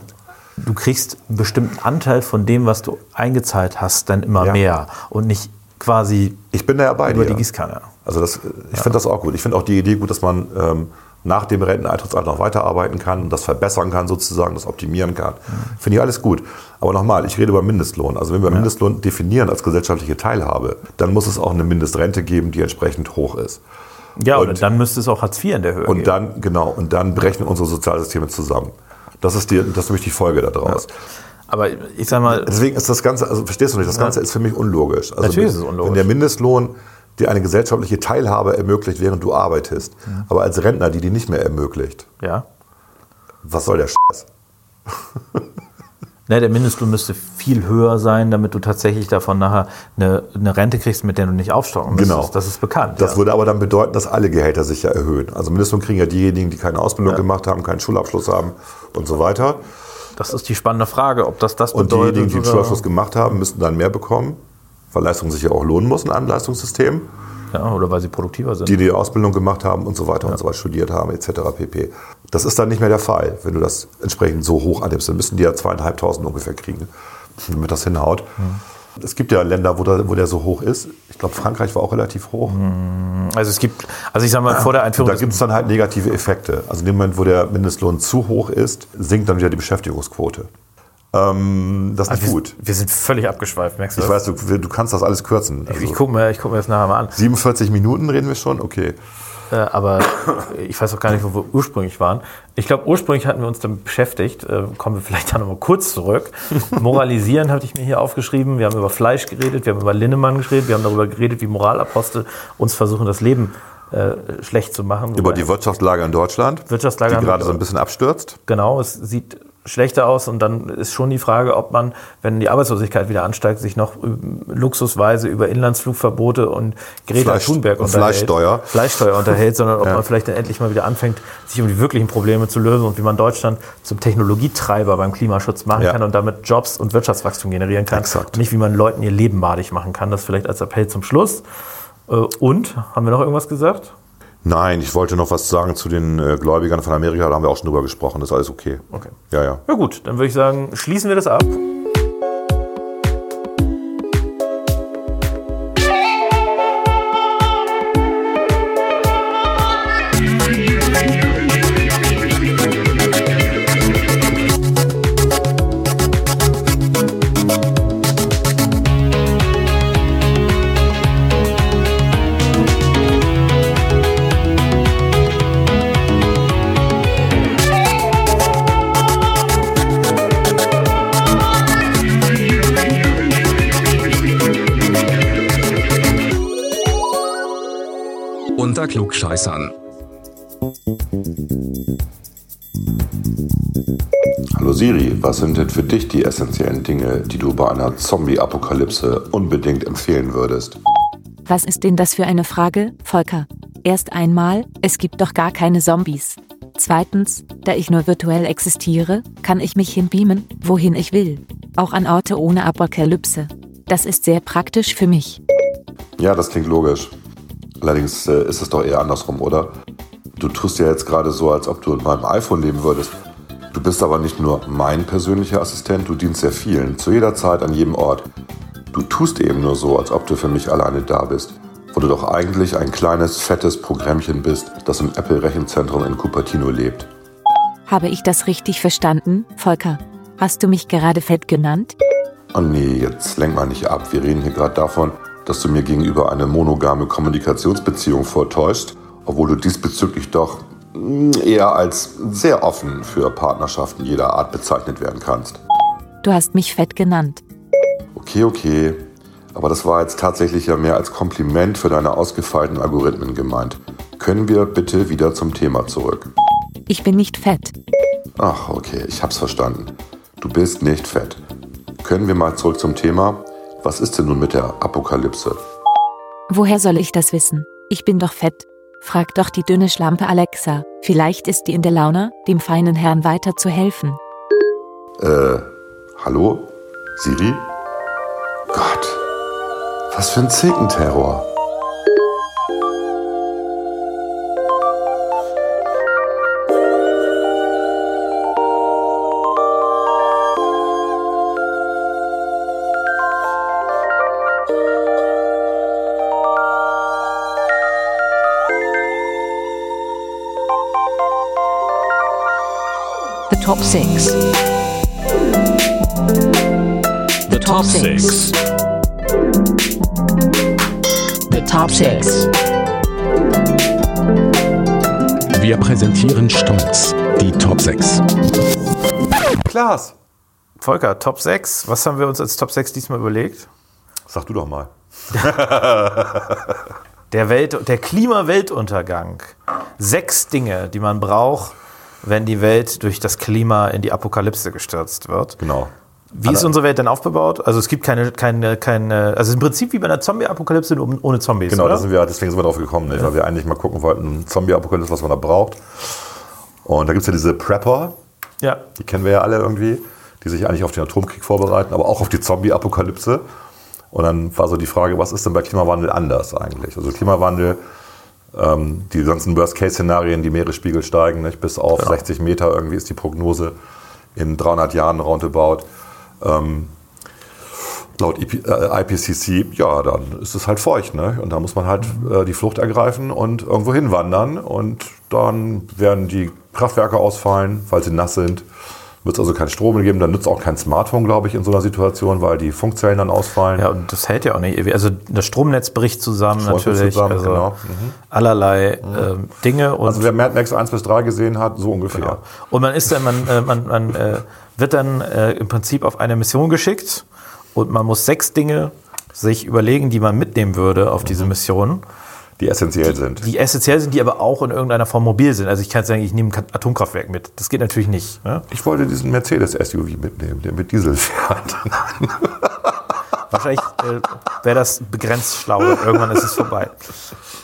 du kriegst einen bestimmten Anteil von dem, was du eingezahlt hast, dann immer Ja. mehr und nicht quasi Ich bin da ja bei über dir. die Gießkanne. Also das, ich finde das auch gut. Ich finde auch die Idee gut, dass man ähm, nach dem Renteneintrittsalter noch weiterarbeiten kann und das verbessern kann sozusagen, das optimieren kann. Finde ich alles gut. Aber nochmal, ich rede über Mindestlohn. Also wenn wir Mindestlohn definieren als gesellschaftliche Teilhabe, dann muss es auch eine Mindestrente geben, die entsprechend hoch ist. Ja, und, Und- dann müsste es auch Hartz IV in der Höhe Und geben. dann, genau, und dann brechen unsere Sozialsysteme zusammen. Das ist, die, das ist nämlich die Folge daraus. Aber ich sag mal, Deswegen ist das Ganze, also verstehst du nicht, das Ganze ist für mich unlogisch. Also Natürlich ist es unlogisch. Wenn der Mindestlohn dir eine gesellschaftliche Teilhabe ermöglicht, während du arbeitest, aber als Rentner die die nicht mehr ermöglicht, ja. was soll der Scheiß? Ne, der Mindestlohn müsste viel höher sein, damit du tatsächlich davon nachher eine, eine Rente kriegst, mit der du nicht aufstocken müsstest. Genau. Das ist bekannt. Das ja. würde aber dann bedeuten, dass alle Gehälter sich ja erhöhen. Also Mindestlohn kriegen ja diejenigen, die keine Ausbildung gemacht haben, keinen Schulabschluss haben und so weiter. Das ist die spannende Frage, ob das das Und bedeutet. diejenigen, die den Schulabschluss gemacht haben, müssten dann mehr bekommen, weil Leistung sich ja auch lohnen muss in einem Leistungssystem. Ja, oder weil sie produktiver sind. die die Ausbildung gemacht haben und so weiter und so weiter studiert haben, etc. pp. Das ist dann nicht mehr der Fall, wenn du das entsprechend so hoch annimmst. Dann müssen die ja zweieinhalbtausend ungefähr kriegen, damit das hinhaut. Es gibt ja Länder, wo der, wo der so hoch ist. Ich glaube, Frankreich war auch relativ hoch. also es gibt, also ich sag mal, vor der Und Einführung da des- gibt es dann halt negative Effekte. Also in dem Moment, wo der Mindestlohn zu hoch ist, sinkt dann wieder die Beschäftigungsquote. Ähm, das ist nicht wir, gut. wir sind völlig abgeschweift, merkst du Ich das? weiß, du, du kannst das alles kürzen. Also ich gucke mir, ich guck mir das nachher mal an. 47 Minuten reden wir schon? Okay. Äh, aber ich weiß auch gar nicht, wo wir ursprünglich waren. Ich glaube, ursprünglich hatten wir uns damit beschäftigt. Äh, kommen wir vielleicht da nochmal kurz zurück. Moralisieren hatte ich mir hier aufgeschrieben. Wir haben über Fleisch geredet, wir haben über Linnemann geredet, wir haben darüber geredet, wie Moralapostel uns versuchen, das Leben äh, schlecht zu machen. Über die Wirtschaftslage in Deutschland, Wirtschaftslage die gerade so ein bisschen abstürzt. Genau, es sieht schlechter aus und dann ist schon die Frage, ob man, wenn die Arbeitslosigkeit wieder ansteigt, sich noch ähm, luxusweise über Inlandsflugverbote und Greta Fleisch- Thunberg und Fleischsteuer. Fleischsteuer unterhält, sondern ob Ja. man vielleicht dann endlich mal wieder anfängt, sich um die wirklichen Probleme zu lösen und wie man Deutschland zum Technologietreiber beim Klimaschutz machen Ja. kann und damit Jobs und Wirtschaftswachstum generieren kann. Exakt. Nicht, wie man Leuten ihr Leben madig machen kann. Das vielleicht als Appell zum Schluss. Äh, Und, haben wir noch irgendwas gesagt? Nein, ich wollte noch was sagen zu den äh, Gläubigern von Amerika, da haben wir auch schon drüber gesprochen, das ist alles okay. Okay. Ja, ja. Na gut, dann würde ich sagen, schließen wir das ab. Siri, was sind denn für dich die essentiellen Dinge, die du bei einer Zombie-Apokalypse unbedingt empfehlen würdest? Was ist denn das für eine Frage, Volker? Erst einmal, es gibt doch gar keine Zombies. Zweitens, da ich nur virtuell existiere, kann ich mich hinbeamen, wohin ich will. Auch an Orte ohne Apokalypse. Das ist sehr praktisch für mich. Ja, das klingt logisch. Allerdings äh, ist es doch eher andersrum, oder? Du tust ja jetzt gerade so, als ob du in meinem iPhone leben würdest. Du bist aber nicht nur mein persönlicher Assistent, du dienst sehr vielen, zu jeder Zeit, an jedem Ort. Du tust eben nur so, als ob du für mich alleine da bist, wo du doch eigentlich ein kleines, fettes Programmchen bist, das im Apple-Rechenzentrum in Cupertino lebt. Habe ich das richtig verstanden, Volker? Hast du mich gerade fett genannt? Oh nee, jetzt lenk mal nicht ab. Wir reden hier gerade davon, dass du mir gegenüber eine monogame Kommunikationsbeziehung vortäuschst, obwohl du diesbezüglich doch eher als sehr offen für Partnerschaften jeder Art bezeichnet werden kannst. Du hast mich fett genannt. Okay, okay. Aber das war jetzt tatsächlich ja mehr als Kompliment für deine ausgefeilten Algorithmen gemeint. Können wir bitte wieder zum Thema zurück? Ich bin nicht fett. Ach, okay, ich hab's verstanden. Du bist nicht fett. Können wir mal zurück zum Thema? Was ist denn nun mit der Apokalypse? Woher soll ich das wissen? Ich bin doch fett. Frag doch die dünne Schlampe Alexa. Vielleicht ist die in der Laune, dem feinen Herrn weiter zu helfen. Äh, hallo? Siri? Gott, was für ein Zekenterror. Top six. The top six. The top six. Wir präsentieren stolz die Top 6. Klaas, Volker, Top 6. Was haben wir uns als Top 6 diesmal überlegt? sag du doch mal. Der, Welt, der Klima-Weltuntergang. Sechs Dinge, die man braucht, wenn die Welt durch das Klima in die Apokalypse gestürzt wird. Genau. Wie ist unsere Welt denn aufgebaut? Also es gibt keine, keine, keine, also im Prinzip wie bei einer Zombie-Apokalypse, nur ohne Zombies, Genau, oder? das sind wir, deswegen sind wir drauf gekommen, nicht? weil wir eigentlich mal gucken wollten, Zombie-Apokalypse, was man da braucht. Und da gibt es ja diese Prepper, ja. die kennen wir ja alle irgendwie, die sich eigentlich auf den Atomkrieg vorbereiten, aber auch auf die Zombie-Apokalypse. Und dann war so die Frage, was ist denn bei Klimawandel anders eigentlich? Also Klimawandel, ähm, die ganzen Worst-Case-Szenarien, die Meeresspiegel steigen, nicht? bis auf 60 Meter irgendwie ist die Prognose in 300 Jahren roundabout. Ähm, laut IP, äh, IPCC, ja, dann ist es halt feucht. Ne? Und da muss man halt äh, die Flucht ergreifen und irgendwo hinwandern. Und dann werden die Kraftwerke ausfallen, weil sie nass sind. Wird es also keinen Strom mehr geben. Dann nützt auch kein Smartphone, glaube ich, in so einer Situation, weil die Funkzellen dann ausfallen. Ja, und das hält ja auch nicht. ewig. Also das Stromnetz bricht zusammen Stromnetz natürlich. zusammen, also genau. Mhm. allerlei ähm, Dinge. Und, Also wer Mad Max 1 bis 3 gesehen hat, so ungefähr. genau. und man ist dann, man, äh, man, man äh, wird dann äh, im Prinzip auf eine Mission geschickt und man muss sechs Dinge sich überlegen, die man mitnehmen würde auf diese Mission, Die essentiell sind. die essentiell sind, die aber auch in irgendeiner Form mobil sind. Also ich kann sagen, ich nehme ein Atomkraftwerk mit. Das geht natürlich nicht. Ne? Ich wollte diesen Mercedes-SUV mitnehmen, der mit Diesel fährt. Wahrscheinlich äh, wäre das begrenzt schlau. Irgendwann ist es vorbei.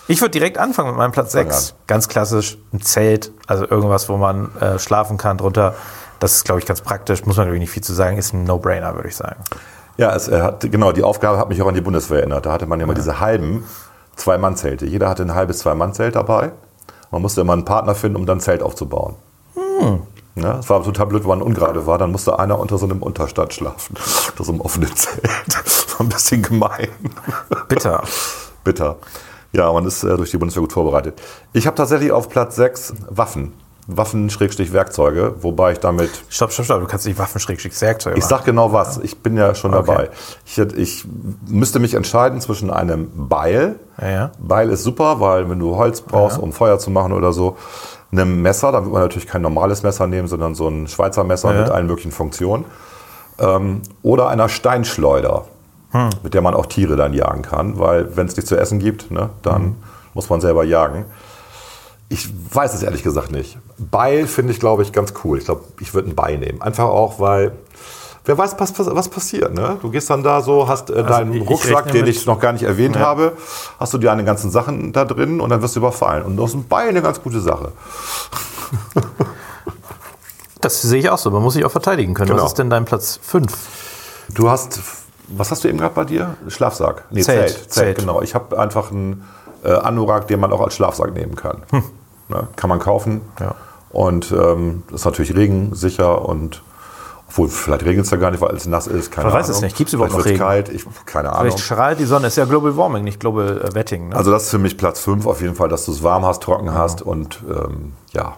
Ich würde direkt anfangen mit meinem Platz Fang 6. Ganz klassisch, ein Zelt, also irgendwas, wo man äh, schlafen kann drunter. Das ist, glaube ich, ganz praktisch. Muss man natürlich nicht viel zu sagen. Ist ein No-Brainer, würde ich sagen. Ja, es äh, hat, genau, die Aufgabe hat mich auch an die Bundeswehr erinnert. Da hatte man ja immer diese halben Zwei-Mann-Zelte. Jeder hatte ein halbes Zwei-Mann-Zelt dabei. Man musste immer einen Partner finden, um dann ein Zelt aufzubauen. Ja, es war total blöd, wenn man ungerade war. Dann musste einer unter so einem Unterstand schlafen. Unter so einem offenen Zelt. War ein bisschen gemein. Bitter. Bitter. Ja, man ist äh, durch die Bundeswehr gut vorbereitet. Ich habe tatsächlich auf Platz 6 Waffen. Waffen-Werkzeuge, wobei ich damit Stopp, stopp, stopp. Du kannst nicht Waffen Werkzeuge Ich sag genau was. Ich bin ja schon Okay. dabei. Ich, ich müsste mich entscheiden zwischen einem Beil. Ja, ja. Beil ist super, weil wenn du Holz brauchst, Ja. um Feuer zu machen oder so, einem Messer, dann wird man natürlich kein normales Messer nehmen, sondern so ein Schweizer Messer mit allen möglichen Funktionen. Ähm, oder einer Steinschleuder, Hm. mit der man auch Tiere dann jagen kann, weil wenn es nichts zu essen gibt, ne, dann Hm. muss man selber jagen. Ich weiß es ehrlich gesagt nicht. Beil finde ich, glaube ich, ganz cool. Ich glaube, ich würde ein Beil nehmen. Einfach auch, weil wer weiß, was, was passiert. Ne? Du gehst dann da so, hast äh, deinen ich- ich Rucksack, den ich noch gar nicht erwähnt Ja. habe, hast du deine ganzen Sachen da drin und dann wirst du überfallen. Und das ist ein Beil eine ganz gute Sache. Das sehe ich auch so. Man muss sich auch verteidigen können. Genau. Was ist denn dein Platz 5? Du hast, was hast du eben gerade bei dir? Schlafsack? Nee, Zelt. Zelt. Zelt, Zelt. genau. Ich habe einfach einen äh, Anorak, den man auch als Schlafsack nehmen kann. Ne, kann man kaufen. Hm. Ja. Und ähm, ist natürlich regensicher und obwohl vielleicht regnet es ja gar nicht, weil es nass ist. Keine Man weiß Ahnung. es nicht. Gibt's überhaupt Vielleicht noch Regen? kalt. Ich, keine Ahnung. Vielleicht strahlt die Sonne. Ist ja Global Warming, nicht Global äh, Wetting. Ne? Also das ist für mich Platz 5 auf jeden Fall, dass du es warm hast, trocken Genau. hast und ähm, ja.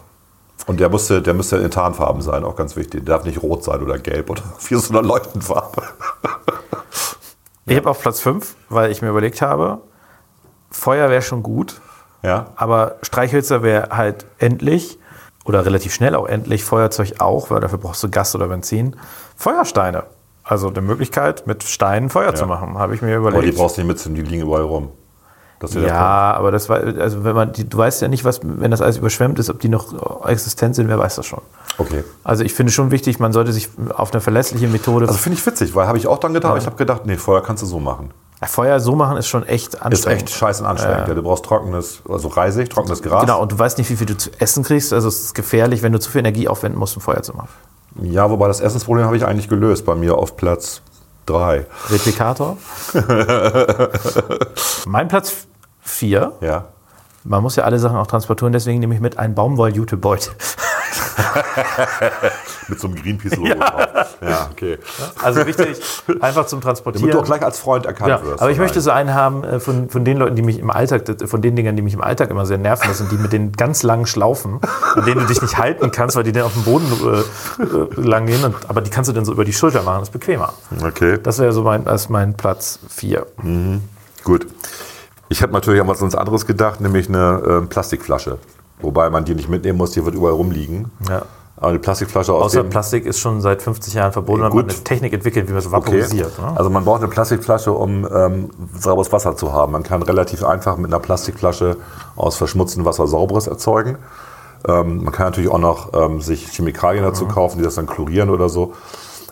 Und der musste, der müsste in Tarnfarben sein, auch ganz wichtig. Der darf nicht rot sein oder gelb oder wie so eine Leuchtenfarbe. ich habe auf Platz 5, weil ich mir überlegt habe, Feuer wäre schon gut, Ja. aber Streichhölzer wäre halt endlich oder relativ schnell auch endlich, Feuerzeug auch, weil dafür brauchst du Gas oder Benzin. Feuersteine. Also die Möglichkeit, mit Steinen Feuer zu machen, habe ich mir Aber die überlegt. brauchst du nicht mitziehen, die liegen überall rum. Ja, Ja, aber das war, also wenn man, du weißt ja nicht, was, wenn das alles überschwemmt ist, ob die noch existent sind, wer weiß das schon. Okay. Also ich finde schon wichtig, man sollte sich auf eine verlässliche Methode. Also finde ich witzig, weil habe ich auch dann gedacht, aber ich habe gedacht, nee, Feuer kannst du so machen. Feuer so machen ist schon echt Ist anstrengend. echt scheiße anstrengend. Ja. du brauchst trockenes, also Reisig, trockenes Gras. Genau, und du weißt nicht, wie viel du zu essen kriegst. Also es ist gefährlich, wenn du zu viel Energie aufwenden musst, um Feuer zu machen. Ja, wobei das Essensproblem habe ich eigentlich gelöst bei mir auf Platz 3. Replikator. mein Platz 4. Ja. Man muss ja alle Sachen auch transportieren, deswegen nehme ich mit einen Baumwoll-Jutebeutel. Mit so einem Greenpeace-Logo drauf. Ja, okay. Also wichtig, einfach zum Transportieren. Damit du auch gleich als Freund erkannt Ja, wirst. aber ich möchte so einen haben äh, von, von den Leuten, die mich im Alltag, von den Dingern, die mich im Alltag immer sehr nerven, das sind die mit den ganz langen Schlaufen, an denen du dich nicht halten kannst, weil die dann auf dem Boden äh, äh, lang gehen. Und, aber die kannst du dann so über die Schulter machen, das ist bequemer. Okay, Das wäre so mein, das ist mein Platz 4. gut. Ich habe natürlich an was anderes gedacht, nämlich eine äh, Plastikflasche. Wobei man die nicht mitnehmen muss, die wird überall rumliegen. Ja. Aber eine Plastikflasche aus Außer. Plastik ist schon seit 50 Jahren verboten und Gut. man hat eine Technik entwickelt, wie man es Okay. vaporisiert. Ne? Also man braucht eine Plastikflasche, um ähm, sauberes Wasser zu haben. Man kann relativ einfach mit einer Plastikflasche aus verschmutztem Wasser sauberes erzeugen. Ähm, man kann natürlich auch noch ähm, sich Chemikalien dazu kaufen, die das dann chlorieren oder so.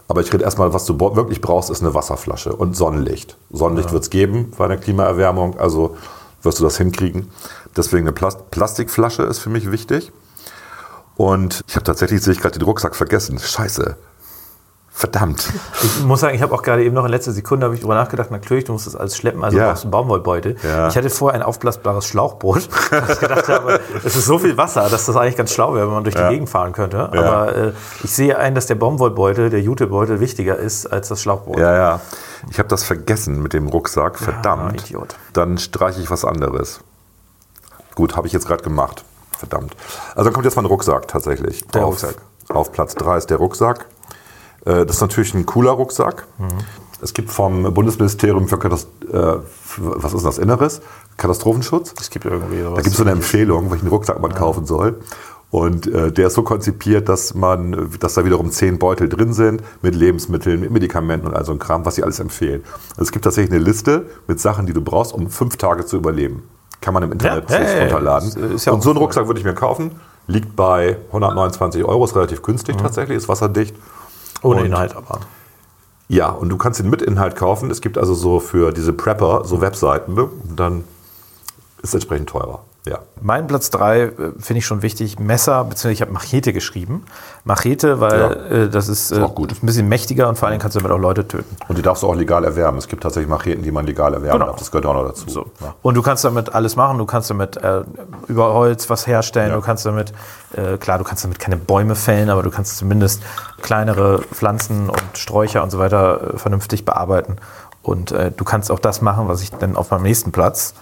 Aber ich rede erstmal, was du wirklich brauchst, ist eine Wasserflasche und Sonnenlicht. Sonnenlicht wird es geben bei der Klimaerwärmung, also wirst du das hinkriegen. Deswegen eine Plast Plastikflasche ist für mich wichtig. Und ich habe tatsächlich, sehe ich gerade den Rucksack vergessen. Scheiße. Verdammt. Ich muss sagen, ich habe auch gerade eben noch in letzter Sekunde habe ich drüber nachgedacht, natürlich, du musst das alles schleppen, also Ja. brauchst du einen Baumwollbeutel. Ja. Ich hatte vorher ein aufblasbares Schlauchboot, dass ich gedacht habe, es ist so viel Wasser, dass das eigentlich ganz schlau wäre, wenn man durch Ja. die Gegend fahren könnte. Aber äh, ich sehe ein, dass der Baumwollbeutel, der Jutebeutel wichtiger ist als das Schlauchboot. Ja, ja. Ich habe das vergessen mit dem Rucksack. Verdammt. Idiot. Dann streiche ich was anderes. Gut, habe ich jetzt gerade gemacht. Verdammt. Also dann kommt jetzt mal ein Rucksack tatsächlich. Der auf, Rucksack. Auf Platz 3 ist der Rucksack. Äh, Das ist natürlich ein cooler Rucksack. Mhm. Es gibt vom Bundesministerium für, Katast äh, für was ist das Inneres? Katastrophenschutz. Es gibt irgendwie sowas. Da gibt es so eine Empfehlung, welchen Rucksack man kaufen soll. Und äh, der ist so konzipiert, dass man, dass da wiederum zehn Beutel drin sind mit Lebensmitteln, mit Medikamenten und all so ein Kram, was sie alles empfehlen. Also es gibt tatsächlich eine Liste mit Sachen, die du brauchst, um fünf Tage zu überleben. Kann man im Internet Ja, ja, runterladen. ist- ist ja und so einen. Rucksack würde ich mir kaufen. Liegt bei 129 Euro, ist relativ günstig tatsächlich, ist wasserdicht. Ohne Und- Inhalt aber. Ja, und du kannst ihn mit Inhalt kaufen. Es gibt also so für diese Prepper so Webseiten, ne? und dann ist es entsprechend teurer. Ja. Mein Platz 3 finde ich schon wichtig. Messer, beziehungsweise ich habe Machete geschrieben. Machete, weil Ja. äh, das ist, äh, auch gut. ein bisschen mächtiger und vor allem kannst du damit auch Leute töten. Und die darfst du auch legal erwerben. Es gibt tatsächlich Macheten, die man legal erwerben Genau. darf. Das gehört auch noch dazu. So. Ja. Und du kannst damit alles machen. Du kannst damit äh, über Holz was herstellen. Ja. Du kannst damit, äh, klar, du kannst damit keine Bäume fällen, aber du kannst zumindest kleinere Pflanzen und Sträucher und so weiter äh, vernünftig bearbeiten. Und äh, du kannst auch das machen, was ich dann auf meinem nächsten Platz,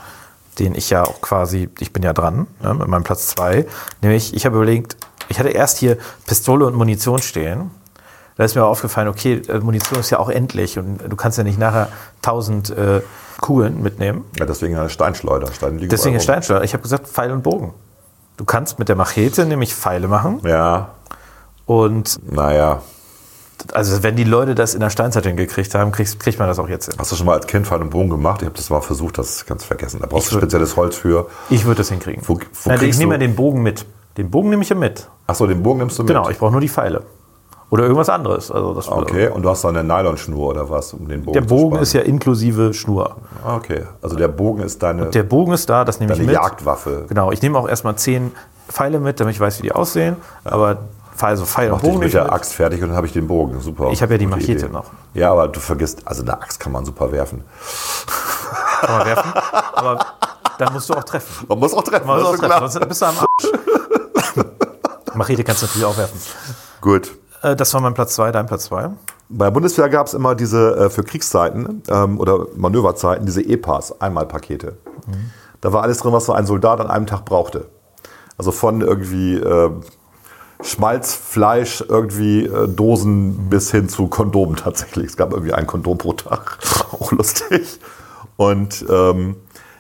den ich ja auch quasi, ich bin ja dran, ne, mit meinem Platz zwei, nämlich ich habe überlegt, ich hatte erst hier Pistole und Munition stehen. Da ist mir aber aufgefallen, okay, äh, Munition ist ja auch endlich und du kannst ja nicht nachher 1000 äh, Kugeln mitnehmen. Ja, deswegen eine Steinschleuder. Steine liegen Deswegen rum. Steinschleuder. Ich habe gesagt Pfeil und Bogen. Du kannst mit der Machete nämlich Pfeile machen Ja, und naja. Also wenn die Leute das in der Steinzeit hingekriegt haben, kriegt, kriegt man das auch jetzt hin. Hast du schon mal als Kind Pfeil und Bogen gemacht? Ich habe das mal versucht, das kannst du vergessen. Da brauchst du spezielles Holz für. Ich würde das hinkriegen. Wo- wo Nein, ich nehme ja den Bogen mit. Den Bogen nehme ich ja mit. Achso, den Bogen nimmst du mit. Genau, ich brauche nur die Pfeile. Oder irgendwas anderes. Also das, Okay, und du hast da eine Nylonschnur oder was, um den Bogen Der Bogen ist ja inklusive Schnur. Ah, Okay, also der Bogen ist deine, Der Bogen ist da, das nehme ich deine mit. Jagdwaffe. Genau, ich nehme auch erstmal zehn Pfeile mit, damit ich weiß, wie die aussehen. Aber also Pfeil und Bogen mit nicht der mit. Axt fertig und dann habe ich den Bogen. Super. Ich habe ja die Machete Idee. noch. Ja, aber du vergisst, also eine Axt kann man super werfen. Kann man werfen. Aber dann musst du auch treffen. Man muss auch treffen, Man muss auch treffen, sonst bist du am Arsch. Machete kannst du natürlich auch werfen. Gut. Äh, das war mein Platz 2, dein Platz 2. Bei der Bundeswehr gab es immer diese äh, für Kriegszeiten ähm, oder Manöverzeiten, diese EPAs, Einmalpakete. Da war alles drin, was so ein Soldat an einem Tag brauchte. Also von irgendwie äh, Schmalz, Fleisch, irgendwie äh, Dosen bis hin zu Kondomen tatsächlich. Es gab irgendwie ein Kondom pro Tag. Auch lustig. Und ähm,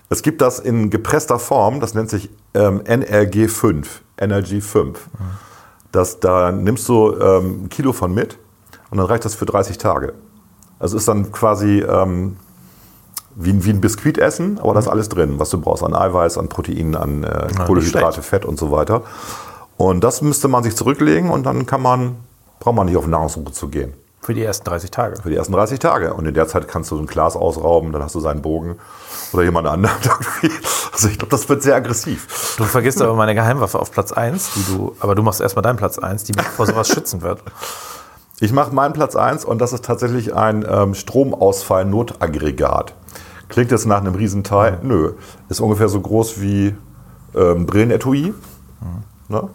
es gibt das in gepresster Form, das nennt sich ähm, NRG 5, Energy 5. Das, da nimmst du ähm, ein Kilo von mit und dann reicht das für 30 Tage. Also ist dann quasi ähm, wie, ein- wie ein Biskuit essen, aber da ist alles drin, was du brauchst an Eiweiß, an Proteinen, an äh, Kohlenhydrate. Fett und so weiter. Und das müsste man sich zurücklegen und dann kann man, braucht man nicht auf Nahrungssuche zu gehen. Für die ersten 30 Tage. Für die ersten 30 Tage. Und in der Zeit kannst du so ein Glas ausrauben, dann hast du seinen Bogen oder jemand anderen. Also ich glaube, das wird sehr aggressiv. Du vergisst aber meine Geheimwaffe auf Platz 1, die du, aber du machst erstmal deinen Platz 1, die mich vor sowas schützen wird. Ich mache meinen Platz 1 und das ist tatsächlich ein ähm, Stromausfall-Notaggregat. Klingt jetzt nach einem Riesenteil? Nö. Ist ungefähr so groß wie ähm, Brillenetui. Ne?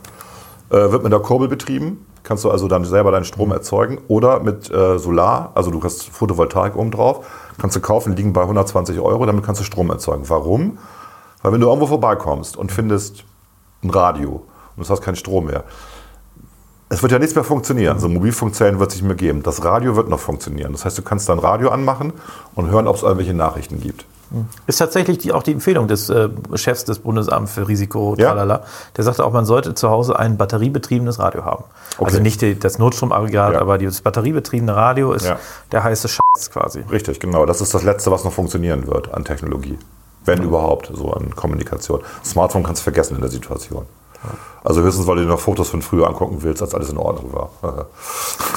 Äh, wird mit der Kurbel betrieben. Kannst du also dann selber deinen Strom erzeugen. Oder mit äh, Solar, also du hast Photovoltaik oben drauf. Kannst du kaufen, liegen bei 120 Euro. Damit kannst du Strom erzeugen. Warum? Weil wenn du irgendwo vorbeikommst und findest ein Radio und du hast keinen Strom mehr, es wird ja nichts mehr funktionieren. So Mobilfunkzellen wird es nicht mehr geben. Das Radio wird noch funktionieren. Das heißt, du kannst dein Radio anmachen und hören, ob es irgendwelche Nachrichten gibt. Ist tatsächlich die, auch die Empfehlung des äh, Chefs des Bundesamts für Risiko, Ja. tralala. Der sagte auch, man sollte zu Hause ein batteriebetriebenes Radio haben. Also Okay. nicht die, das Notstromaggregat, Ja. aber das batteriebetriebene Radio ist Ja. der heiße Scheiß quasi. Richtig, genau. Das ist das Letzte, was noch funktionieren wird an Technologie. Wenn überhaupt, so an Kommunikation. Smartphone kannst du vergessen in der Situation. Also höchstens, weil du dir noch Fotos von früher angucken willst, als alles in Ordnung war.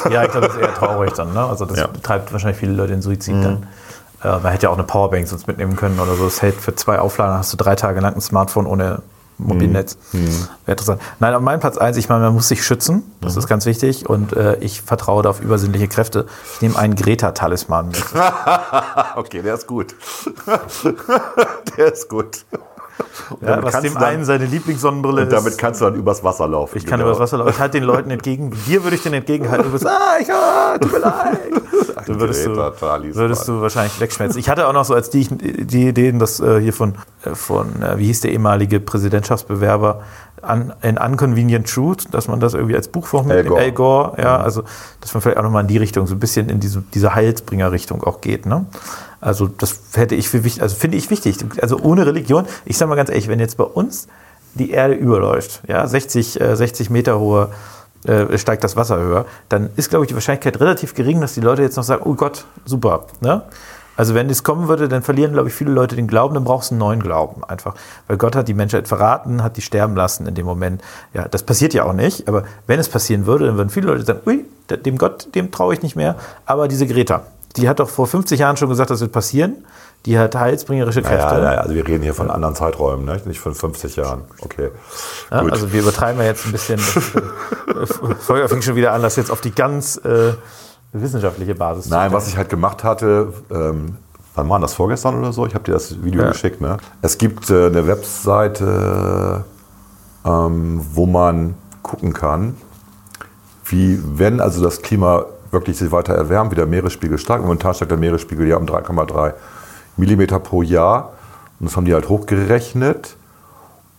Ja, ich glaube, das ist eher traurig dann. Ne? Also das treibt wahrscheinlich viele Leute in Suizid dann. Äh, man hätte ja auch eine Powerbank sonst mitnehmen können oder so. Das hält für zwei Auflagen, hast du drei Tage lang ein Smartphone ohne Mobilnetz. Wäre interessant. Nein, auf meinem Platz eins, ich meine, man muss sich schützen. Das ist ganz wichtig. Und äh, ich vertraue da auf übersinnliche Kräfte. Ich nehme einen Greta-Talisman mit. okay, der ist gut. der ist gut. Ja, was dem einen seine Lieblingssonnenbrille Und damit ist. kannst du dann übers Wasser laufen. Ich kann genau. übers Wasser laufen. Ich halte den Leuten entgegen. Dir würde ich den entgegenhalten. Du bist, ah, ich, ah, tut mir leid. Dann würdest du, würdest du wahrscheinlich wegschmelzen. Ich hatte auch noch so als die, die Ideen, dass äh, hier von, äh, von äh, wie hieß der ehemalige Präsidentschaftsbewerber, an, in Unconvenient Truth, dass man das irgendwie als Buchform Al mitnimmt. Gore. Al Gore, ja, also dass man vielleicht auch nochmal in die Richtung, so ein bisschen in diese, diese Heilsbringer-Richtung auch geht. Ne? Also das hätte ich für wichtig, also finde ich wichtig. Also ohne Religion, ich sage mal ganz ehrlich, wenn jetzt bei uns die Erde überläuft, ja, 60, äh, 60 Meter hohe äh, steigt das Wasser höher, dann ist, glaube ich, die Wahrscheinlichkeit relativ gering, dass die Leute jetzt noch sagen, oh Gott, super. Ne? Also wenn es kommen würde, dann verlieren, glaube ich, viele Leute den Glauben, dann brauchst du einen neuen Glauben einfach. Weil Gott hat die Menschheit verraten, hat die sterben lassen in dem Moment. Ja, das passiert ja auch nicht, aber wenn es passieren würde, dann würden viele Leute sagen, ui, dem Gott, dem traue ich nicht mehr. Aber diese Greta, die hat doch vor 50 Jahren schon gesagt, das wird passieren. Die hat heilsbringerische Kräfte. Ja, ja, also wir reden hier von anderen Zeiträumen, ne? nicht von 50 Jahren. Okay. Ja, also wir übertreiben ja jetzt ein bisschen. Volker fing schon wieder an, das jetzt auf die ganz äh, wissenschaftliche Basis Nein, was ich halt gemacht hatte, ähm, wann war das, vorgestern oder so? Ich habe dir das Video Ja. geschickt. Ne? Es gibt äh, eine Webseite, ähm, wo man gucken kann, wie, wenn also das Klima wirklich sich weiter erwärmt, wie der Meeresspiegel steigt. Momentan steigt der Meeresspiegel ja um 3,3 Millimeter pro Jahr. Und das haben die halt hochgerechnet.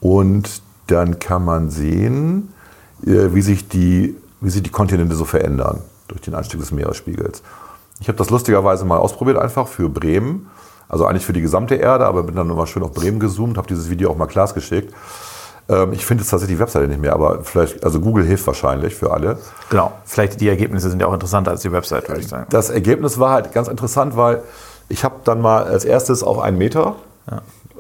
Und dann kann man sehen, äh, wie sich die, wie sich die Kontinente so verändern durch den Anstieg des Meeresspiegels. Ich habe das lustigerweise mal ausprobiert, einfach für Bremen. Also eigentlich für die gesamte Erde, aber bin dann nochmal schön auf Bremen gezoomt, habe dieses Video auch mal Klaas geschickt. Ähm, ich finde jetzt tatsächlich die Webseite nicht mehr, aber vielleicht, also Google hilft wahrscheinlich für alle. Genau, vielleicht die Ergebnisse sind ja auch interessanter als die Website, würde ich sagen. Das Ergebnis war halt ganz interessant, weil ich habe dann mal als erstes auf einen Meter,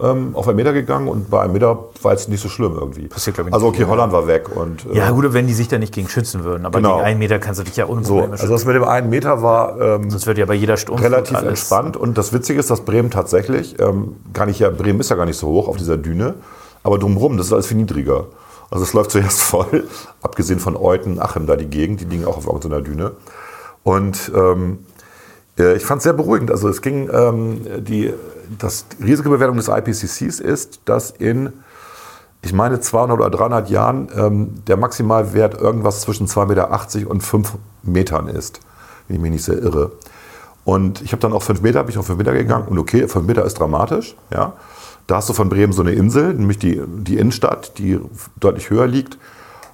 ähm, auf einen Meter gegangen und bei einem Meter war jetzt nicht so schlimm irgendwie. Passiert, glaub ich, nicht also okay, viel, Holland war weg und äh, Ja, gut, wenn die sich da nicht gegen schützen würden, aber Genau. gegen einen Meter kannst du dich ja ohne so. Also das mit dem einen Meter war ähm, Sonst wird ja bei jeder Sturm relativ entspannt und das Witzige ist, dass Bremen tatsächlich, ähm, gar nicht ja, Bremen ist ja gar nicht so hoch auf dieser Düne, aber drumherum, das ist alles viel niedriger. Also es läuft zuerst voll, abgesehen von Euten, Achim da die Gegend, die liegen auch auf irgendeiner Düne. Und ähm, äh, ich fand es sehr beruhigend. Also es ging, ähm, die das Risikobewertung des IPCCs ist, dass in, ich meine, 200 oder 300 Jahren ähm, der Maximalwert irgendwas zwischen 2,80 Meter und 5 Metern ist, wenn ich mich nicht sehr irre. Und ich habe dann auch 5 Meter, bin ich auf 5 Meter gegangen und okay, 5 Meter ist dramatisch, ja. Da hast du von Bremen so eine Insel, nämlich die, die Innenstadt, die deutlich höher liegt.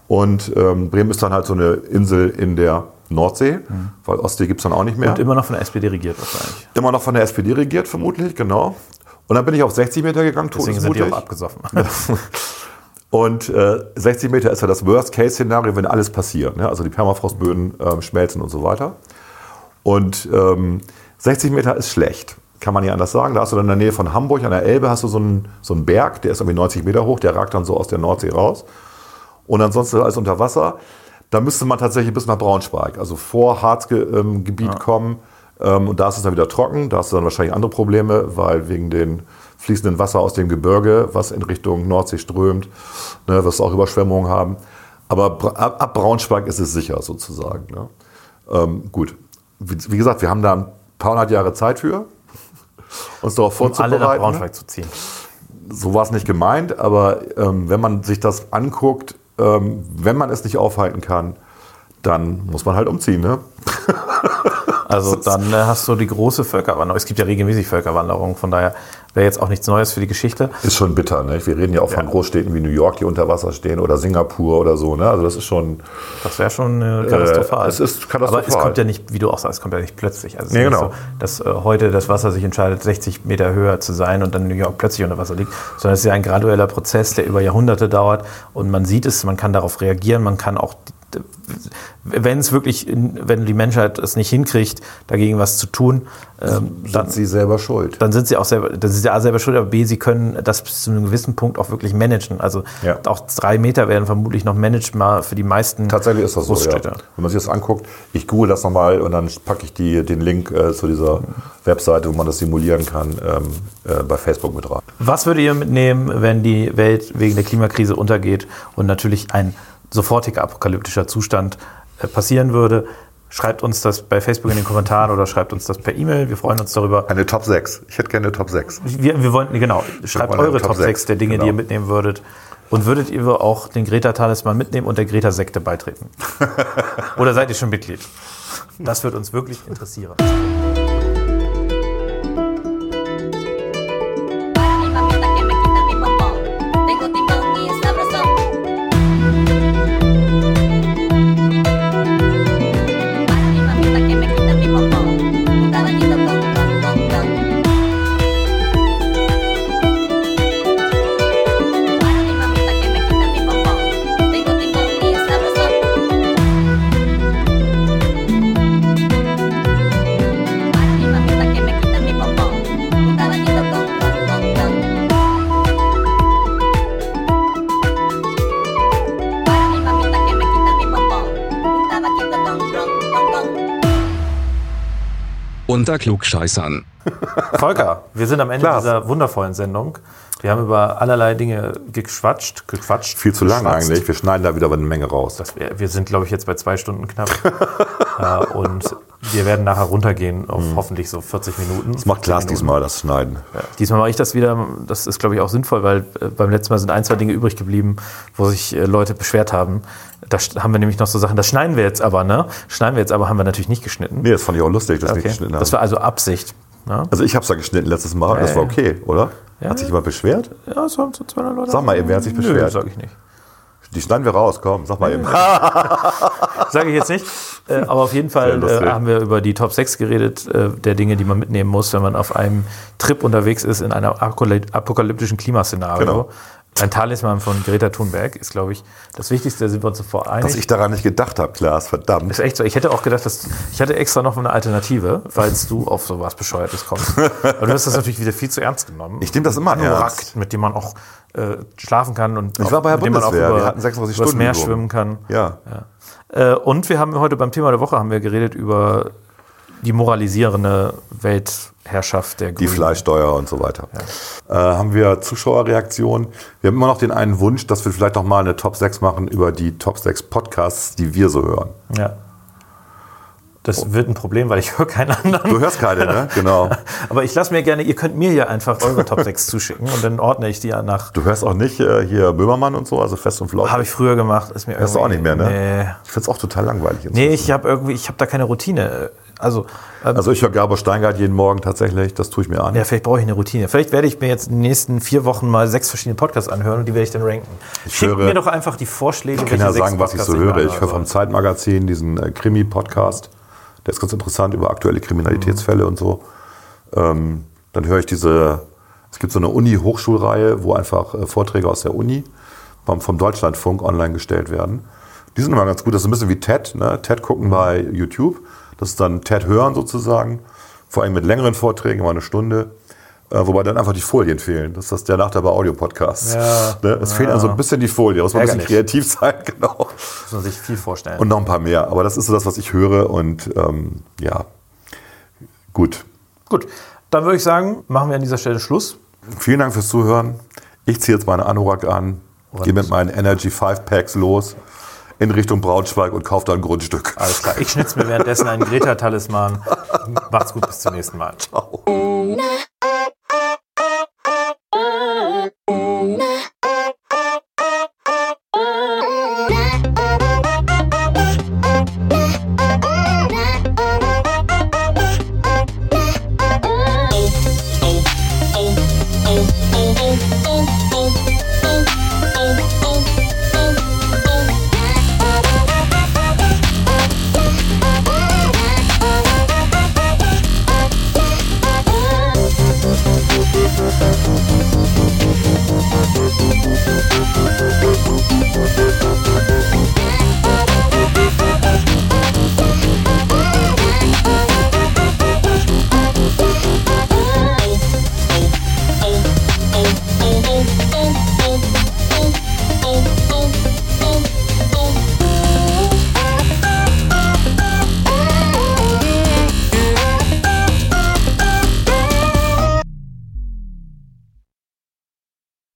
Und ähm, Bremen ist dann halt so eine Insel in der Nordsee, weil Ostsee gibt es dann auch nicht mehr. Und immer noch von der SPD regiert wahrscheinlich. Immer noch von der SPD regiert, vermutlich, genau. Und dann bin ich auf 60 Meter gegangen, Deswegen sind die auch abgesoffen. Und äh, 60 Meter ist ja das Worst-Case-Szenario, wenn alles passiert. Ne? Also die Permafrostböden ähm, schmelzen und so weiter. Und ähm, 60 Meter ist schlecht, kann man nicht anders sagen. Da hast du dann in der Nähe von Hamburg an der Elbe hast du so einen, so einen Berg, der ist irgendwie 90 Meter hoch, der ragt dann so aus der Nordsee raus. Und ansonsten alles unter Wasser. Da müsste man tatsächlich bis nach Braunschweig, also vor Harzgebiet ähm, Gebiet kommen. Ähm, und da ist es dann wieder trocken. Da hast du dann wahrscheinlich andere Probleme, weil wegen den fließenden Wasser aus dem Gebirge, was in Richtung Nordsee strömt, ne, wirst du auch Überschwemmungen haben. Aber ab, Braunschweig ist es sicher sozusagen. Ne? Ähm, gut. Wie, wie gesagt, wir haben da ein paar hundert Jahre Zeit für, uns darauf Um alle vorzubereiten. nach Braunschweig zu ziehen. so war es nicht gemeint, aber ähm, wenn man sich das anguckt, ähm, wenn man es nicht aufhalten kann, dann muss man halt umziehen. Ne? Also dann äh, hast du die große Völkerwanderung. Es gibt ja regelmäßig Völkerwanderungen, von daher wäre jetzt auch nichts Neues für die Geschichte. Ist schon bitter. Ne? Wir reden ja auch von Großstädten wie New York, die unter Wasser stehen oder Singapur oder so. Ne? Also das ist schon, Das wäre schon äh, katastrophal. es ist katastrophal. Aber es kommt ja nicht, wie du auch sagst, es kommt ja nicht plötzlich. Also es Nee, ist nicht genau. so, dass äh, heute das Wasser sich entscheidet, 60 Meter höher zu sein und dann New York plötzlich unter Wasser liegt, sondern es ist ja ein gradueller Prozess, der über Jahrhunderte dauert und man sieht es, man kann darauf reagieren, man kann auch wenn es wirklich, wenn die Menschheit es nicht hinkriegt, dagegen was zu tun, ähm, dann, sind sie selber schuld. dann sind sie auch selber, das ist ja A selber schuld, aber B, sie können das bis zu einem gewissen Punkt auch wirklich managen. Also Ja. auch drei Meter werden vermutlich noch managebar für die meisten Tatsächlich ist das so, ja. Wenn man sich das anguckt, ich google das nochmal und dann packe ich die, den Link äh, zu dieser Webseite, wo man das simulieren kann, ähm, äh, bei Facebook mit rein. Was würdet ihr mitnehmen, wenn die Welt wegen der Klimakrise untergeht und natürlich ein sofortiger apokalyptischer Zustand äh, passieren würde? Schreibt uns das bei Facebook in den Kommentaren oder schreibt uns das per E-Mail. Wir freuen uns darüber. Eine Top 6. Ich hätte gerne eine Top 6. Wir, wir wollen, genau, schreibt eure Top Top 6 sechs, der Dinge, genau. die ihr mitnehmen würdet. Und würdet ihr auch den Greta-Talisman mitnehmen und der Greta-Sekte beitreten? Oder seid ihr schon Mitglied? Das wird uns wirklich interessieren. Unter Klugscheißern. Volker, wir sind am Ende Klaas. dieser wundervollen Sendung. Wir haben über allerlei Dinge gequatscht, gequatscht. Viel zu lang eigentlich. Wir schneiden da wieder eine Menge raus. Das wär, wir sind, glaube ich, jetzt bei zwei Stunden knapp. äh, und wir werden nachher runtergehen auf hoffentlich so 40 Minuten. Mhm. Das macht Klaas diesmal, das Schneiden. Diesmal mache ich das wieder. Das ist, glaube ich, auch sinnvoll, weil äh, beim letzten Mal sind ein, zwei Dinge übrig geblieben, wo sich äh, Leute beschwert haben. Da haben wir nämlich noch so Sachen, das schneiden wir jetzt aber, ne? Schneiden wir jetzt aber, haben wir natürlich nicht geschnitten. Nee, das fand ich auch lustig, dass wir nicht okay. geschnitten haben. Das war also Absicht. Ne? also ich habe es da geschnitten letztes Mal und das Ja, war ja. okay, oder? Ja. Hat sich jemand beschwert? Ja, es haben so 200 Leute. Sag mal eben, wer hat sich Nö, beschwert? sag ich nicht. Die schneiden wir raus, komm, sag mal eben. Sage ich jetzt nicht. Äh, aber auf jeden Fall äh, haben wir über die Top 6 geredet, äh, der Dinge, die man mitnehmen muss, wenn man auf einem Trip unterwegs ist in einem apokalyp- apokalyptischen Klimaszenario. Genau. Ein Talisman von Greta Thunberg ist, glaube ich, das Wichtigste, da sind wir uns sofort einig. Dass ich daran nicht gedacht habe, Klaas, verdammt. ist echt so. Ich hätte auch gedacht, dass ich hatte extra noch eine Alternative, falls du auf sowas Bescheuertes kommst. Aber du hast das natürlich wieder viel zu ernst genommen. Ich nehme das immer ernst. mit dem man auch äh, schlafen kann und Ich war bei der auch Bundeswehr. über, Wir hatten 26 übers Stunden Meer Übung. schwimmen kann. Ja. Äh, und wir haben heute beim Thema der Woche haben wir geredet über die moralisierende Herrschaft der die Grünen. Fleischsteuer und so weiter. Äh, haben wir Zuschauerreaktionen? Wir haben immer noch den einen Wunsch, dass wir vielleicht noch mal eine Top 6 machen über die Top 6 Podcasts, die wir so hören. Ja. Das wird ein Problem, weil ich höre keinen anderen. Du hörst keine, ne? Genau. Aber ich lasse mir gerne, ihr könnt mir ja einfach eure Top 6 zuschicken und dann ordne ich die ja nach. Du hörst auch nicht äh, hier Böhmermann und so, also fest und flauschig. Habe ich früher gemacht, ist mir Hörst du auch nicht mehr, ne? Nee. Ich finde es auch total langweilig. Nee, inzwischen. ich habe irgendwie, ich habe da keine Routine. Also, ähm, Also ich höre Gabor Steingart jeden Morgen tatsächlich, das tue ich mir an. ja, vielleicht brauche ich eine Routine. Vielleicht werde ich mir jetzt in den nächsten vier Wochen mal sechs verschiedene Podcasts anhören und die werde ich dann ranken. Schickt höre- mir doch einfach die Vorschläge. Ich kann ja sagen, was ich so höre. Ich höre vom Zeitmagazin diesen äh, Krimi-Podcast. Der ist ganz interessant über aktuelle Kriminalitätsfälle und so. Ähm, dann höre ich diese, es gibt so eine Uni-Hochschulreihe, wo einfach äh, Vorträge aus der Uni vom, vom Deutschlandfunk online gestellt werden. Die sind immer ganz gut. Das ist ein bisschen wie TED. Ne? TED gucken bei YouTube. Das ist dann TED hören sozusagen. Vor allem mit längeren Vorträgen, immer eine Stunde. Äh, wobei dann einfach die Folien fehlen. Das ist das der Nachteil Audio-Podcasts. Ja. Ne? Es fehlen also ein bisschen die Folien. Da muss man ein bisschen Ärgerlich. kreativ sein, genau. Muss man sich viel vorstellen. Und noch ein paar mehr. Aber das ist so das, was ich höre. Und ähm, ja, gut. Gut, dann würde ich sagen, machen wir an dieser Stelle Schluss. Vielen Dank fürs Zuhören. Ich ziehe jetzt meine Anorak an, gehe mit meinen Energy 5 Packs los in Richtung Braunschweig und kaufe da ein Grundstück. Alles klar. Ich schnitze mir währenddessen einen Greta-Talisman. Macht's gut, bis zum nächsten Mal. Ciao.